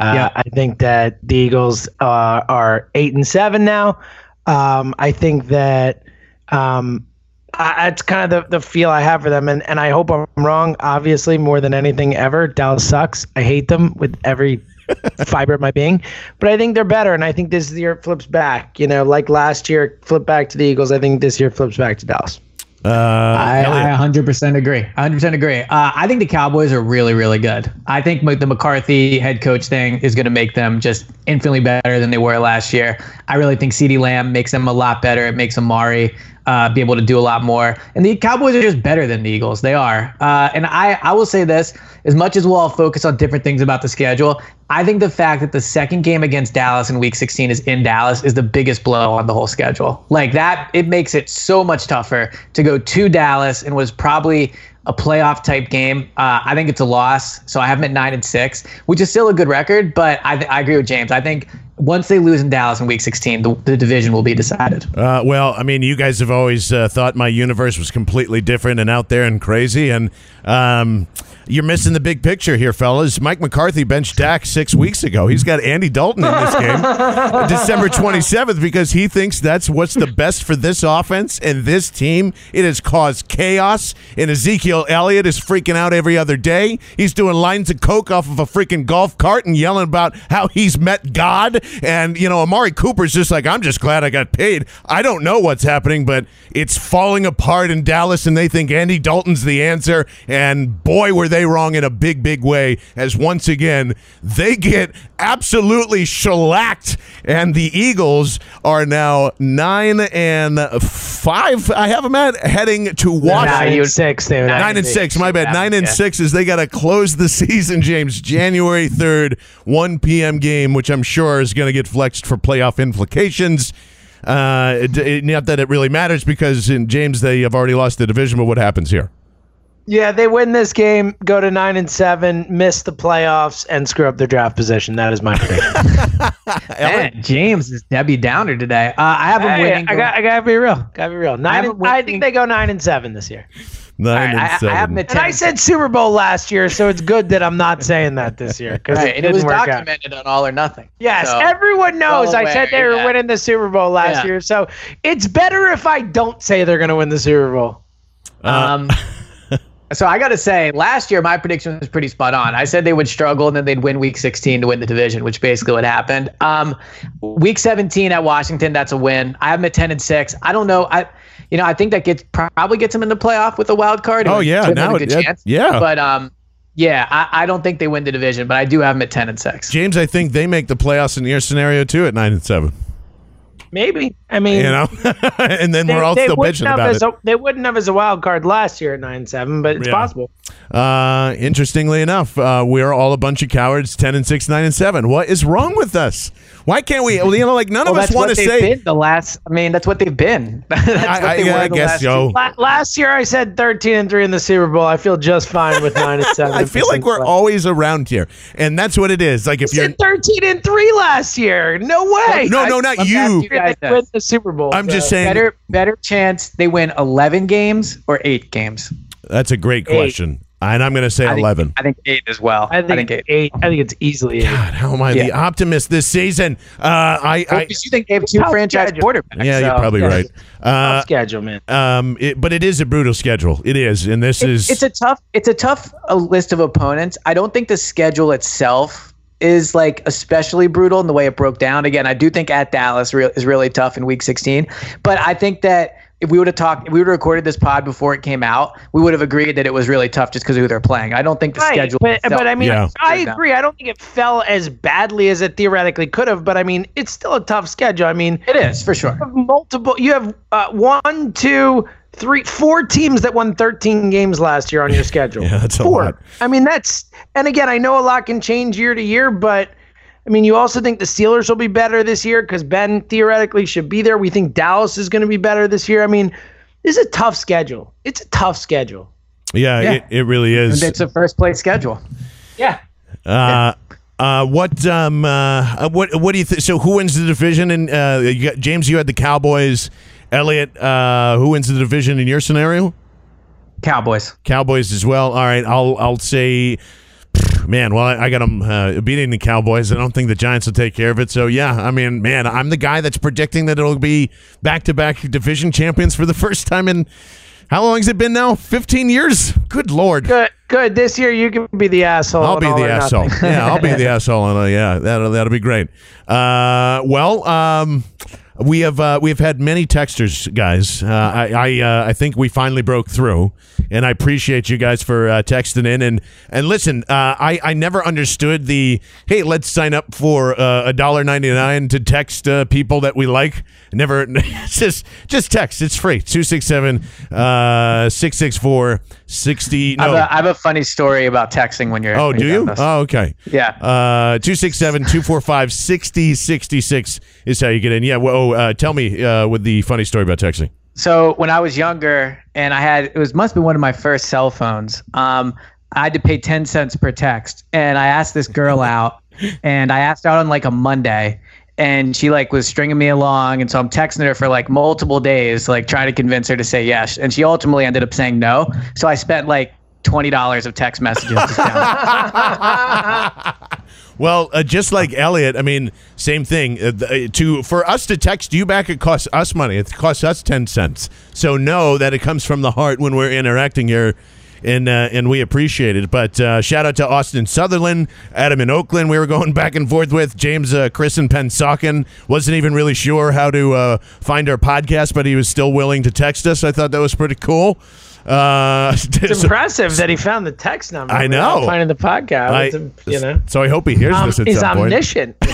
Uh, Yeah. I think that the Eagles uh, are eight and seven now. Um, I think that um, I, it's kind of the, the feel I have for them, and, and I hope I'm wrong. Obviously, more than anything ever, Dallas sucks. I hate them with every fiber of my being, but I think they're better, and I think this year flips back. You know, like last year, flipped back to the Eagles. I think this year flips back to Dallas. Uh, I, I 100% agree. 100% agree. Uh, I think the Cowboys are really, really good. I think the McCarthy head coach thing is going to make them just infinitely better than they were last year. I really think CeeDee Lamb makes them a lot better. It makes Amari uh, be able to do a lot more. And the Cowboys are just better than the Eagles. They are. Uh, and I, I will say this as much as we'll all focus on different things about the schedule, I think the fact that the second game against Dallas in week 16 is in Dallas is the biggest blow on the whole schedule. Like that, it makes it so much tougher to go to Dallas and was probably a playoff type game. Uh, I think it's a loss. So I have them at nine and six, which is still a good record. But I, th- I agree with James. I think once they lose in Dallas in week 16, the, the division will be decided. Uh, well, I mean, you guys have always uh, thought my universe was completely different and out there and crazy, and um, you're missing the big picture here, fellas. Mike McCarthy benched Dak six weeks ago. He's got Andy Dalton in this game, December 27th, because he thinks that's what's the best for this offense and this team. It has caused chaos, and Ezekiel Elliott is freaking out every other day. He's doing lines of coke off of a freaking golf cart and yelling about how he's met God. And, you know, Amari Cooper's just like, I'm just glad I got paid. I don't know what's happening, but it's falling apart in Dallas, and they think Andy Dalton's the answer. And boy, were they wrong in a big, big way, as once again, they get absolutely shellacked. And the Eagles are now nine and five. I have them at heading to Nine Washington. and six. They would Nine and be. six, my bad. Yeah, Nine and yeah. six is they got to close the season, James. January 3rd, 1 p.m. game, which I'm sure is going to get flexed for playoff implications. Uh, it, it- not that it really matters because in James, they have already lost the division, but what happens here? Yeah, they win this game, go to nine and seven, miss the playoffs, and screw up their draft position. That is my prediction. Man, James is Debbie Downer today. Uh, I have them Hey, winning. I got, I gotta be real. Gotta be real. Nine. have and- I winning- think they go nine and seven this year. Nine All right, and I, I seven. have them And I said Super Bowl last year, so it's good that I'm not saying that this year because Right, it didn't it was work out. documented on All or Nothing. Yes, So- everyone knows. well I said they were yeah. winning the Super Bowl last Yeah. year, so it's better if I don't say they're going to win the Super Bowl. Um, So I got to say, last year my prediction was pretty spot on. I said they would struggle and then they'd win Week 16 to win the division, which basically what happened. Um, week 17 at Washington, that's a win. I have them at 10 and six. I don't know. I, you know, I think that gets probably gets them in the playoff with a wild card. Oh yeah, now a good it- chance. yeah. But um, yeah, I, I don't think they win the division, but I do have them at 10 and six. James, I think they make the playoffs in your scenario too at nine and seven. Maybe. I mean, You know, and then they, we're all still bitching about it. A, they wouldn't have as a wild card last year at nine seven, but it's Yeah. possible. Uh, interestingly enough, uh, we're all a bunch of cowards. Ten and six, nine and seven. What is wrong with us? Why can't we? Well, you know, like none Well, of us that's want what to they've say. been the last. I mean, that's what they've been. that's I- what they yeah, were I guess last so. La- last year I said thirteen and three in the Super Bowl. I feel just fine with nine and seven. I feel like we're always around here, and that's what it is. Like if You you're, said thirteen and three last year. No way. no, no, not you. you guys win the Super Bowl. I'm just saying. better better chance they win 11 games or 8 games That's a great question, and I'm going to say I think, eleven. I think 8 as well I think, eight. eight. I think it's easily eight. God, how am I the optimist this season? Uh, I, Well, I you think they have two Tough franchise schedule. quarterbacks yeah, you're probably yeah. right. Uh, schedule, man. um, it, but it is a brutal schedule. It is, and this is. it's a tough it's a tough uh, list of opponents i don't think the schedule itself is like especially brutal in the way it broke down again i do think at dallas re- is really tough in week 16 but i think that if we would have talked if we would have recorded this pod before it came out we would have agreed that it was really tough just because of who they're playing i don't think the Right, schedule but, but I mean, Yeah. I agree. I don't think it fell as badly as it theoretically could have. But I mean, it's still a tough schedule. I mean, it is for sure you have multiple. You have uh, one, two, three, four teams that won 13 games last year on your schedule. Yeah, that's a four. lot. I mean, that's and again, I know a lot can change year to year, but I mean, you also think the Steelers will be better this year because Ben theoretically should be there. We think Dallas is going to be better this year. I mean, this is a tough schedule. It's a tough schedule. yeah, Yeah. It, it really is. it's a first place schedule Yeah. Uh, uh, what um, uh, what what do you think? So who wins the division? And uh, you got, James, you had the Cowboys. Elliot, uh, who wins the division in your scenario? cowboys Cowboys as well. All right, I'll I'll say, man. Well, I, I got them uh, beating the Cowboys. I don't think the Giants will take care of it. So yeah, I mean, man, I'm the guy that's predicting that it'll be back to back division champions for the first time in how long has it been now? 15 years. Good lord. Good. Good. This year you can be the asshole. I'll be the asshole. yeah, I'll be the asshole. And uh, yeah, that'll that'll be great. Uh, well, um, we have uh, we've had many texters, guys. Uh, I I, uh, I think we finally broke through, and I appreciate you guys for uh, texting in and and listen. Uh, I I never understood the hey, let's sign up for uh, a dollar ninety nine to text uh, people that we like. Never just just text. It's free. Two six seven uh six six four sixty. I, have a, I have a funny story about texting when you're Oh, when do you're you? Oh, okay. Yeah. Uh, 267 245 6066 is how you get in. Yeah. Well, uh, tell me uh, with the funny story about texting. So when I was younger, and I had it was must be one of my first cell phones. Um, I had to pay ten cents per text, and I asked this girl out, and I asked out on like a Monday, and she like was stringing me along, and so I'm texting her for like multiple days, like trying to convince her to say yes, and she ultimately ended up saying no. So I spent like twenty dollars of text messages. Well, uh, just like Elliot, I mean, same thing. Uh, th- to for us to text you back, it costs us money. It costs us ten cents. So know that it comes from the heart when we're interacting here, and uh, and we appreciate it. But uh, shout out to Austin Sutherland, Adam in Oakland. We were going back and forth with James, uh, Chris, and Pennsauken. Wasn't even really sure how to uh, find our podcast, but he was still willing to text us. I thought that was pretty cool. Uh, It's so- impressive that he found the text number. I know. Finding the podcast. I- you know. So I hope he hears Um, this at he's some point. omniscient.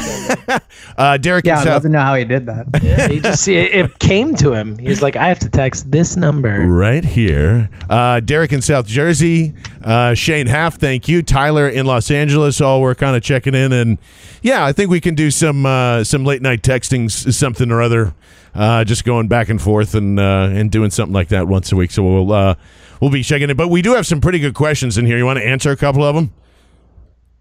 Uh, Derek yeah, in I'd South love know how he did that. Yeah, he just it, it came to him. He's like, I have to text this number. right here. Uh, Derek in South Jersey. Uh, Shane Half, thank you. Tyler in Los Angeles. All we're kind of checking in, and yeah, I think we can do some uh, some late night texting, something or other. Uh, just going back and forth and uh, and doing something like that once a week. So we'll uh, we'll be checking it. But we do have some pretty good questions in here. You want to answer a couple of them?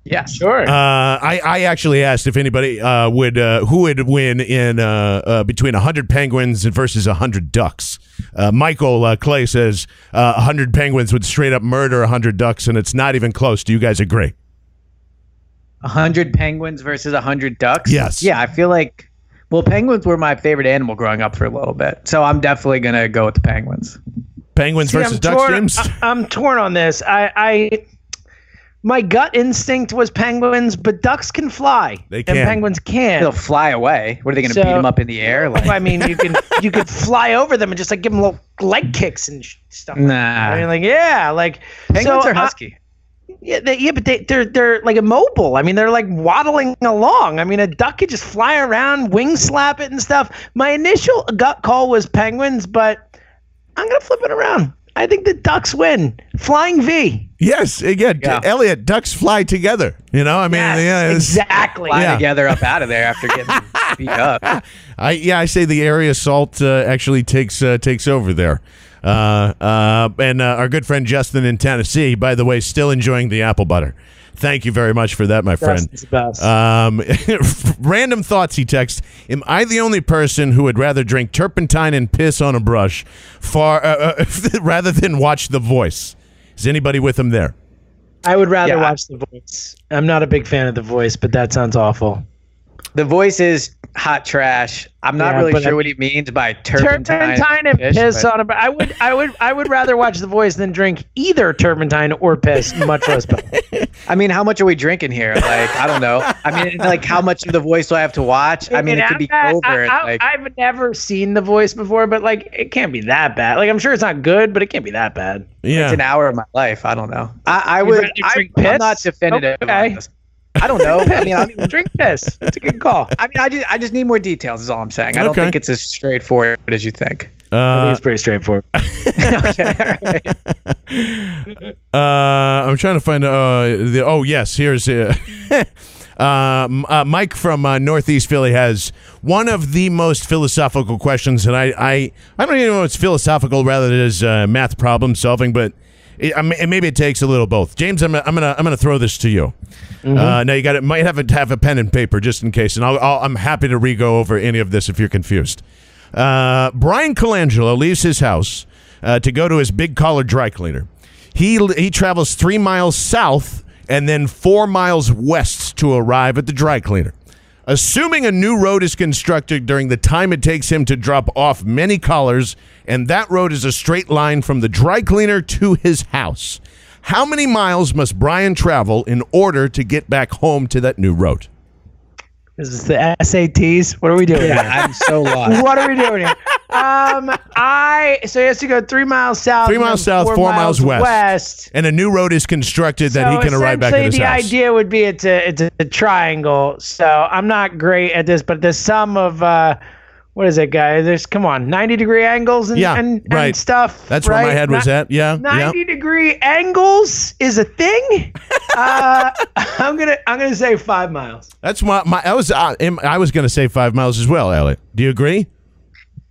Yeah, Sure. Uh, I, I actually asked if anybody uh, would uh, who would win in uh, uh, between hundred penguins versus hundred ducks. Uh, Michael uh, Clay says uh, hundred penguins would straight up murder hundred ducks, and it's not even close. Do you guys agree? hundred penguins versus hundred ducks. Yes. Yeah, I feel like. Well, penguins were my favorite animal growing up for a little bit, so I'm definitely gonna go with the penguins. Penguins See, versus I'm Ducks, torn, James? I, I'm torn on this. I, I my gut instinct was penguins, but ducks can fly. They And can. penguins can't. They'll fly away. What are they going to So- beat them up in the air? Like, I mean, you can you could fly over them and just like give them little leg kicks and stuff. like Nah. that. I mean, like yeah, like penguins so, are husky. Yeah, they, yeah, but they, they're they're like immobile. I mean, they're like waddling along. I mean, a duck could just fly around, wing slap it and stuff. My initial gut call was penguins, but I'm gonna flip it around. I think the ducks win. Flying V. yes, again, Yeah. Elliot. Ducks fly together. You know, I mean, Yes, yeah, exactly. Fly Yeah. together up out of there after getting beat up. I yeah, I say the area salt uh, actually takes uh, takes over there. Uh, uh, and uh, our good friend Justin in Tennessee, by the way, still enjoying the apple butter. Thank you very much for that, my friend. Justin's the. Um, random thoughts he texts. Am I the only person who would rather drink turpentine and piss on a brush far uh, uh, rather than watch The Voice? Is anybody with him there? I would rather Yeah. watch The Voice. I'm not a big fan of The Voice, but that sounds awful. The voice is hot trash. I'm not Yeah, really sure I- what he means by turpentine, Turpentine and fish, piss but- on a. I would, I would, I would rather watch The Voice than drink either turpentine or piss, much less both. I mean, how much are we drinking here? Like, I don't know. I mean, like, how much of the voice do I have to watch? I mean, it could be I'm not- over. I, like, have never seen The Voice before, but like, it can't be that bad. Like, I'm sure it's not good, but it can't be that bad. Yeah. it's an hour of my life. I don't know. I, I You'd I, I'm not definitive Okay. I don't know. I mean, I, drink piss. It's a good call. I mean, I just, I just need more details. Is all I'm saying. I don't Okay. think it's as straightforward as you think. I Uh, think it's pretty straightforward. okay, all right. Uh, I'm trying to find. Uh, the, oh yes, here's. Uh, um, uh, Mike from uh, Northeast Philly has one of the most philosophical questions, and I, I, I don't even know if it's philosophical rather than as uh, math problem solving, but it, I maybe it takes a little both. James, I'm, I'm gonna I'm gonna throw this to you. Uh, now you got it. Might have to have a pen and paper just in case, and I'll, I'll, I'm happy to re-go over any of this if you're confused. Uh, Bryan Colangelo leaves his house uh, to go to his big collar dry cleaner. He he travels three miles south and then four miles west to arrive at the dry cleaner. Assuming a new road is constructed during the time it takes him to drop off many collars, and that road is a straight line from the dry cleaner to his house. How many miles must Bryan travel in order to get back home to that new road? Is this the SATs? What are we doing? Yeah, here? I'm so lost. what are we doing here? Um, I so he has to go three miles south, Three miles south, four miles west. west. And a new road is constructed that he can arrive back at his essentially house. the idea would be it's a it's a triangle. So I'm not great at this, but the sum of uh, what is it, guys? There's come on, 90 degree angles and Yeah, and, and right. stuff. That's where my right? head was Ni- at. Yeah, yeah. 90 degree angles is a thing. uh, I'm gonna I'm gonna say five miles. That's my, my I was uh, I was going to say five miles as well, Elliot. Do you agree?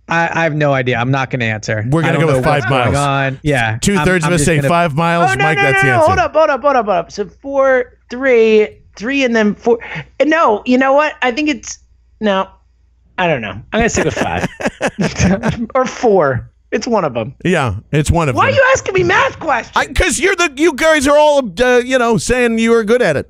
I, I have no idea. I'm not going to answer. We're gonna go with five miles. on. Yeah, Two thirds of us say gonna- five miles. Oh no Mike, no that's no the no! answer. Hold up, hold up, hold up, hold up. So four, three, three, and then four. No, you know what? I think it's no. I don't know. I'm gonna stick with five or four. It's one of them. Yeah, it's one of them. Why are you asking me math questions? Because you're the you guys are all uh, you know saying you are good at it.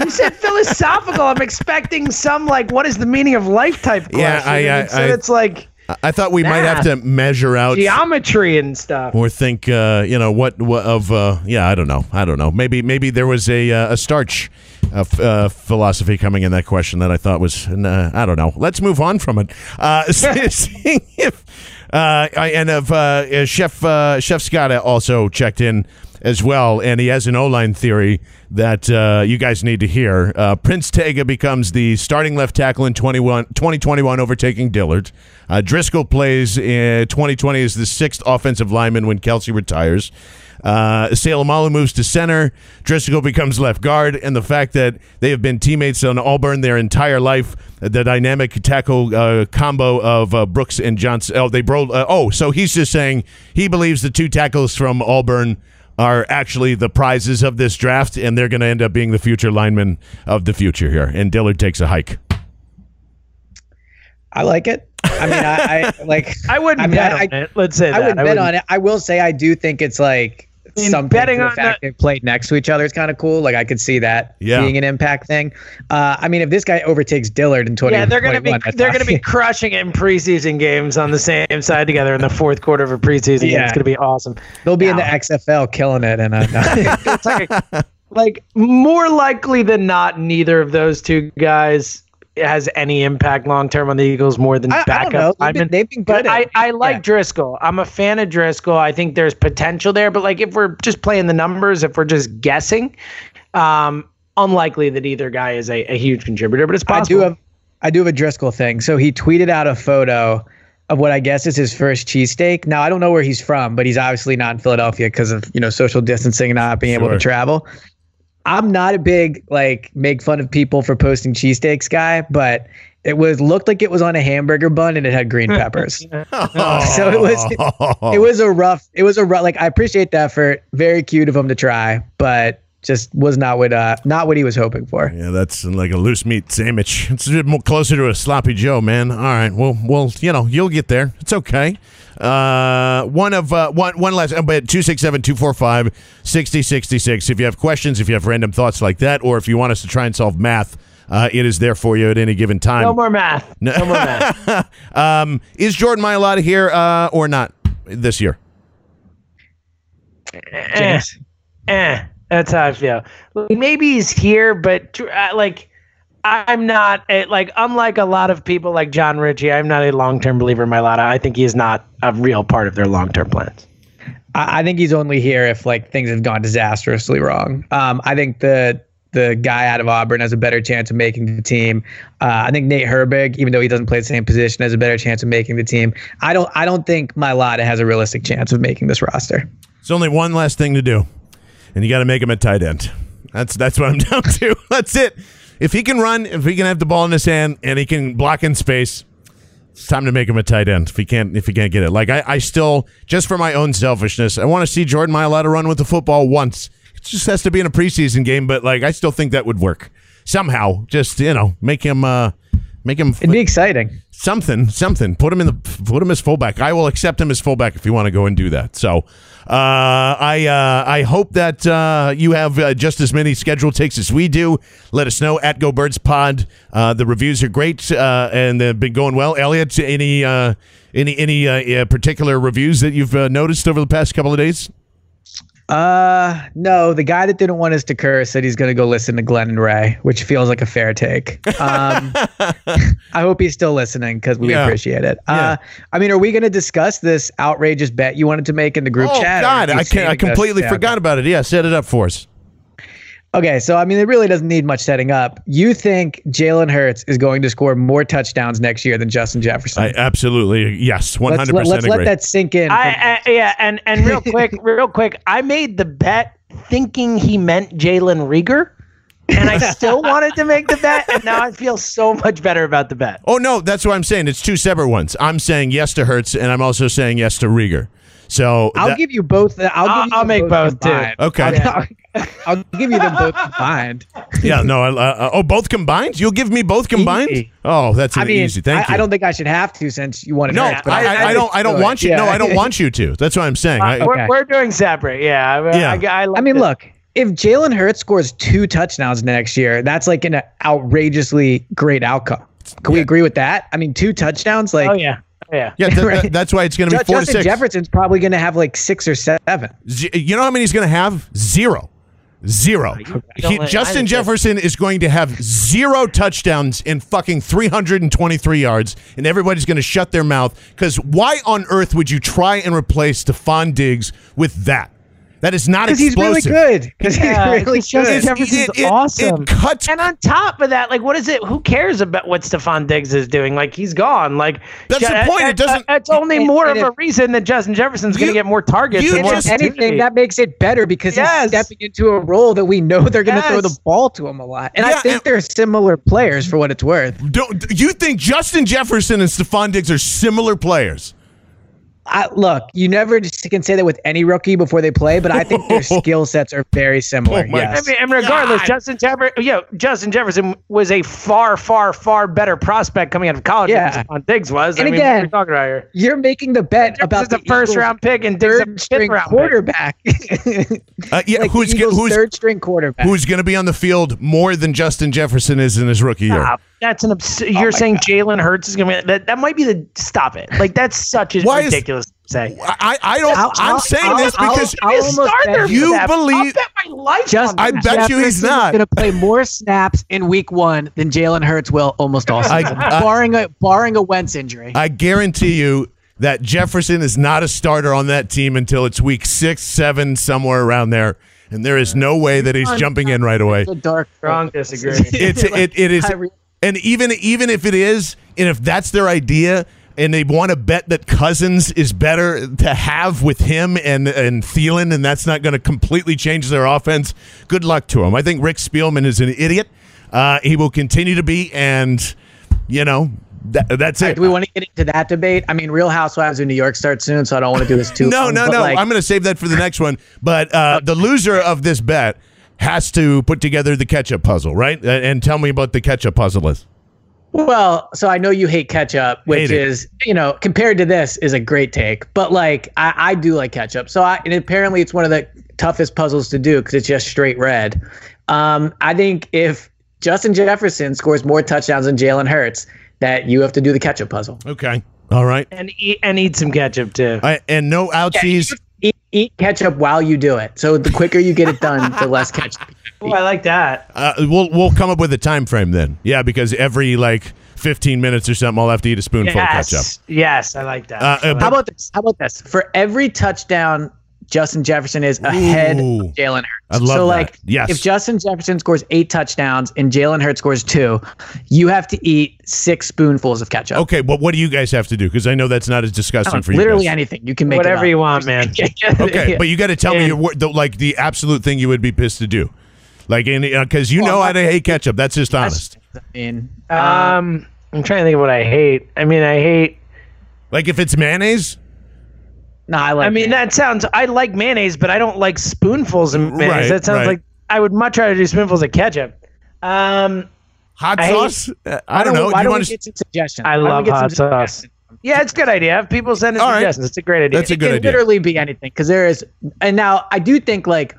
you said philosophical. I'm expecting some like what is the meaning of life type question. Yeah, I- I- instead I- it's like I- I thought we might have to measure out geometry and stuff. or think uh, you know what, what of uh, yeah I don't know I don't know maybe maybe there was a uh, a starch uh, uh, philosophy coming in that question that I thought was uh, I don't know. Let's move on from it. Uh, seeing if uh, I, and of uh, Chef uh, Chef Scott also checked in as well, and he has an O line theory that uh, you guys need to hear. Uh, Prince Tega becomes the starting left tackle in 21, 2021, overtaking Dillard. Uh, Driscoll plays in 2020 as the sixth offensive lineman when Kelce retires. Uh, Salamalu moves to center. Driscoll becomes left guard, and the fact that they have been teammates on Auburn their entire life, the dynamic tackle uh, combo of uh, Brooks and Johnson. Oh, they bro. Uh, oh, so he's just saying he believes the two tackles from Auburn are actually the prizes of this draft, and they're going to end up being the future linemen of the future here. And Dillard takes a hike. I like it. I mean, I, I like. I wouldn't I mean, bet I- on it. Let's say I that. wouldn't bet wouldn't- on it. I will say I do think it's like mean, something betting to the fact the- they played next to each other is kind of cool. Like I could see that Yeah. being an impact thing. Uh, I mean, if this guy overtakes Dillard in 20, Yeah, they're gonna be they're gonna be crushing it in preseason games on the same side together in the fourth quarter of a preseason game. Yeah. It's gonna be awesome. They'll be in the XFL killing it, and no. it's like a, like more likely than not, neither of those two guys has any impact long term on the Eagles more than I, I backup don't know. They've been, they've been But good. I, I like yeah. Driscoll. I'm a fan of Driscoll. I think there's potential there. But like if we're just playing the numbers, if we're just guessing, um, unlikely that either guy is a, a huge contributor. But it's I possible. do have I do have a Driscoll thing. So he tweeted out a photo of what I guess is his first cheesesteak. Now I don't know where he's from, but he's obviously not in Philadelphia because of you know social distancing and not being able to travel. I'm not a big like make fun of people for posting cheesesteaks guy, but it was looked like it was on a hamburger bun and it had green peppers. so it was it was a rough it was a rough like I appreciate the effort. Very cute of him to try, but just was not what uh not what he was hoping for. Yeah, that's like a loose meat sandwich. It's a bit more closer to a sloppy Joe, man. All right, well, well, you know, you'll get there. It's okay. Uh, one of uh, one one last, uh, but two six seven two four five sixty sixty six. If you have questions, if you have random thoughts like that, or if you want us to try and solve math, uh, it is there for you at any given time. no more math. No, more math. um, is Jordan Mailata here uh, or not this year? eh, eh, that's how I feel. Maybe he's here, but uh, like, I'm not eh, like unlike a lot of people like Jon Ritchie. I'm not a long term believer in Mailata. I think he is not a real part of their long term plans. I, I think he's only here if like things have gone disastrously wrong. Um, I think the the guy out of Auburn has a better chance of making the team. Uh, I think Nate Herbig, even though he doesn't play the same position, has a better chance of making the team. I don't. I don't think Mailata has a realistic chance of making this roster. It's only one last thing to do, and you got to make him a tight end. That's that's what I'm down to. That's it. If he can run, if he can have the ball in his hand, and he can block in space, it's time to make him a tight end. If he can't, if he can't get it, like I, I still just for my own selfishness, I want to see Jordan Mailata run with the football once. It just has to be in a preseason game, but like I still think that would work somehow. Just you know, make him, uh make him It'd be exciting. Something, something. Put him in the put him as fullback. I will accept him as fullback if you want to go and do that. So, uh, I uh, I hope that uh, you have uh, just as many schedule takes as we do. Let us know at Go Birds Pod. Uh, the reviews are great uh, and they've been going well. Elliot, any any any particular reviews that you've noticed over the past couple of days? Uh, no, the guy that didn't want us to curse said he's going to go listen to Glen and Ray, which feels like a fair take. Um, I hope he's still listening because we Yeah. appreciate it. Yeah. Uh, I mean, are we going to discuss this outrageous bet you wanted to make in the group oh chat? God, I can't, I completely Yeah, forgot about it. Yeah, set it up for us. Okay, so I mean, it really doesn't need much setting up. You think Jalen Hurts is going to score more touchdowns next year than Justin Jefferson? I absolutely yes, one let's hundred let, percent let's let that sink in. I, I yeah, and and real quick, real quick, I made the bet thinking he meant Jalen Reagor, and I still wanted to make the bet, and now I feel so much better about the bet. Oh no, that's what I'm saying. It's two separate ones. I'm saying yes to Hurts, and I'm also saying yes to Rieger. So I'll that- give you both. I'll, I'll- give you I'll make both, too. Okay. I'll, I'll give you them both combined. yeah, no. I, uh, oh, both combined? You'll give me both combined? Easy. Oh, that's I mean, easy. Thank I, you. I don't think I should have to since you wanted no, Hurts, but I, I, I don't. I don't do it. want you. Yeah. No, I don't want you to. That's what I'm saying. I, We're, we're doing separate, yeah. I, Yeah. I, I, like I mean, this. look, if Jalen Hurts scores two touchdowns next year, that's like an outrageously great outcome. Can we agree with that? I mean, two touchdowns, like Oh yeah, yeah. yeah, th- th- that's why it's going to be four Justin to six. Jefferson's probably going to have like six or seven. Z- you know how many he's going to have? Zero. Zero. don't He- Justin think that- Jefferson is going to have zero touchdowns in fucking 323 yards, and everybody's going to shut their mouth because why on earth would you try and replace Stefon Diggs with that? That is not Because he's really good. Because Yeah, he's really good. It- Jefferson's it- it- awesome. It cuts And on top of that, like, what is it? Who cares about what Stefon Diggs is doing? Like, he's gone. Like, That's the Ja- point. Uh, it doesn't- uh, That's only and- more and of a reason that Justin Jefferson's going to get more targets. you and more just- anything, that makes it better because Yes. he's stepping into a role that we know they're going to throw the ball to him a lot. And Yeah, I think and- they're similar players for what it's worth. Don't you think Justin Jefferson and Stefon Diggs are similar players? I, look, you never can say that with any rookie before they play, but I think their skill sets are very similar. Oh yes. I mean, and regardless, Justin Jefferson, you know, Justin Jefferson was a far, far, far better prospect coming out of college Yeah. than Stefon Diggs was. And I mean, again, what are we talking about here? You're making the bet about About the first Eagles' round pick and Diggs third string quarterback. Uh, yeah, like who's the go- who's third string quarterback? who's going to be on the field more than Justin Jefferson is in his rookie year? Stop. That's an abs- Oh You're saying Jalen Hurts is going to be that? That might be the stop it. Like that's such a Why ridiculous to say. I, I don't. I'll- I'm I'll- saying I'll- this I'll- because I'll Be a almost starter bet you that. believe- I'll bet my life Just on I that. bet you he's not. going to play more snaps in Week One than Jalen Hurts will almost all season, I- barring a barring a Wentz injury. I guarantee you that Jefferson is not a starter on that team until it's week six, seven, somewhere around there, and there is no way that he's jumping in right away. It's a dark Strong disagree. It's it, it is, I re- and even even if it is, and if that's their idea. And they want to bet that Cousins is better to have with him and and Thielen, and that's not going to completely change their offense. Good luck to him. I think Rick Spielman is an idiot. Uh, he will continue to be, and you know that, that's it. Do we want to get into that debate? I mean, Real Housewives of New York starts soon, so I don't want to do this too. No, long, no, no. like, I'm going to save that for the next one. But uh, the loser of this bet has to put together the ketchup puzzle, right? And tell me about the ketchup puzzle list. Well, so I know you hate ketchup, which Hate it. is, you know, compared to this is a great take. But like, I, I do like ketchup. So I, and apparently it's one of the toughest puzzles to do because it's just straight red. Um, I think if Justin Jefferson scores more touchdowns than Jalen Hurts, that you have to do the ketchup puzzle. Okay. All right. and eat and eat some ketchup too. I, and no outsies. Eat, eat ketchup while you do it. So the quicker you get it done, the less ketchup. Oh, I like that. Uh, we'll we'll come up with a time frame then. Yeah, because every like 15 minutes or something, I'll have to eat a spoonful of ketchup. Yes, yes, I like that. Uh, uh, How about this? How about this? For every touchdown Justin Jefferson is ahead Ooh. of Jalen Hurts. I love so that. like Yes. if Justin Jefferson scores eight touchdowns and Jalen Hurts scores two, you have to eat six spoonfuls of ketchup. Okay, but what do you guys have to do? Because I know that's not as disgusting uh, for you. Literally guys. anything. You can make it Whatever up. you want, man. Okay, but you got to tell me And- your, the, like the absolute thing you would be pissed to do, like any because uh, you know I hate ketchup. That's just honest. I mean, uh, Um, I'm trying to think of what I hate. I mean, I hate. Like if it's mayonnaise, no, I like I mean, that sounds. I like mayonnaise, but I don't like spoonfuls of mayonnaise. Right, that sounds right. like I would much rather do spoonfuls of ketchup. Um, hot I hate- sauce. Uh, I don't know. Why Do you don't want we to? get some suggestions? I Why don't we love hot sauce. yeah, it's a good idea. If people send us All right. suggestions, it's a great idea. That's a good it good can idea. literally be anything because there is and now i do think like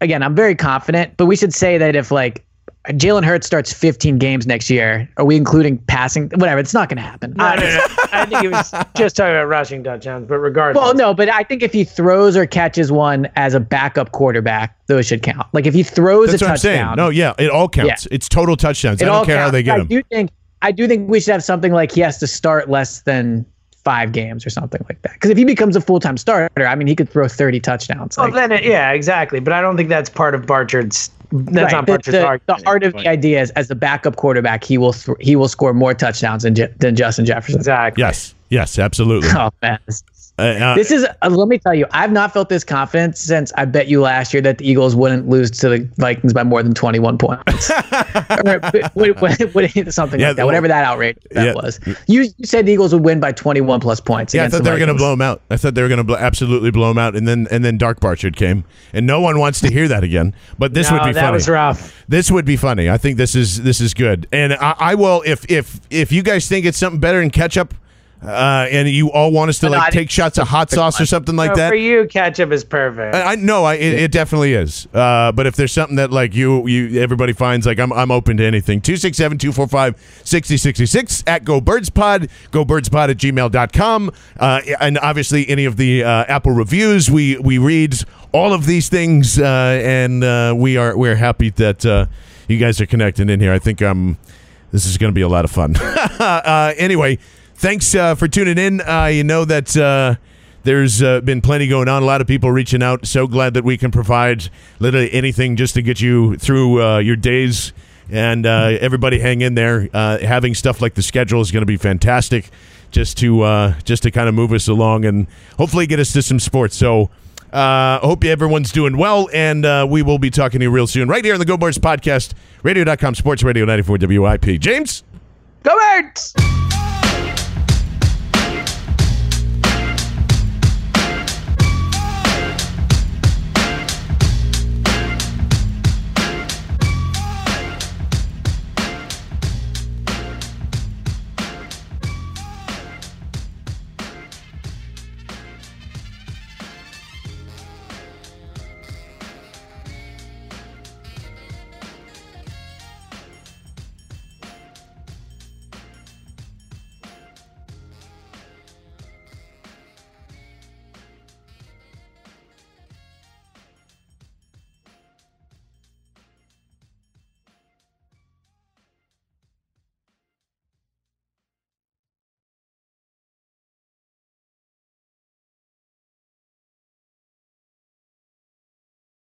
again i'm very confident but we should say that if like jalen hurts starts 15 games next year are we including passing whatever it's not going to happen No, no, no. I think he was just talking about rushing touchdowns, but regardless. well no but i think if he throws or catches one as a backup quarterback those should count like if he throws That's a what I'm saying. touchdown No, yeah, it all counts. It's total touchdowns. I don't all care how they get I them. do think i do think we should have something like he has to start less than five games or something like that because if he becomes a full-time starter i mean he could throw 30 touchdowns Well, like, then, it, yeah, exactly. But I don't think that's part of Barchard's. That's Right. not the, the, the argument. heart of the idea is as the backup quarterback, he will th- he will score more touchdowns than, Je- than Justin Jefferson. Exactly. Yes, yes, absolutely. Oh man, this, Uh, uh, this is uh, let me tell you, I've not felt this confident since I bet you last year that the Eagles wouldn't lose to the Vikings by more than twenty one points, or, what- what- something Yeah, like that. Whatever that outrage that Yeah. was. You, you said the Eagles would win by twenty one plus points. yeah, I thought the they were going to blow them out. I thought they were going to bl- absolutely blow him out, and then and then Dark Barchard came, and no one wants to hear that again. But this No, would be that funny. was rough. This would be funny. I think this is this is good, and I, I will if if if you guys think it's something better than ketchup, uh, and you all want us to like take shots of hot sauce or something like No, that. For you, ketchup is perfect. I, I know I it, it definitely is. Uh, but if there's something that like you you everybody finds like I'm I'm open to anything. 267-245-6066 at Go Birds Pod, go birds pod at gmail.com. Uh, and obviously any of the uh, Apple reviews we we read all of these things uh, and uh, we are we're happy that uh, you guys are connecting in here. I think um this is going to be a lot of fun. uh, anyway, thanks uh, for tuning in. Uh, you know that uh, there's uh, been plenty going on. A lot of people reaching out. So glad that we can provide literally anything just to get you through uh, your days. And uh, everybody, hang in there. Having stuff like the schedule is going to be fantastic, just to just to kind of move us along and hopefully get us to some sports. So. Uh, hope everyone's doing well, and we will be talking to you real soon, right here on the Go Birds podcast, radio.com, sports radio 94 WIP. James? Go Birds!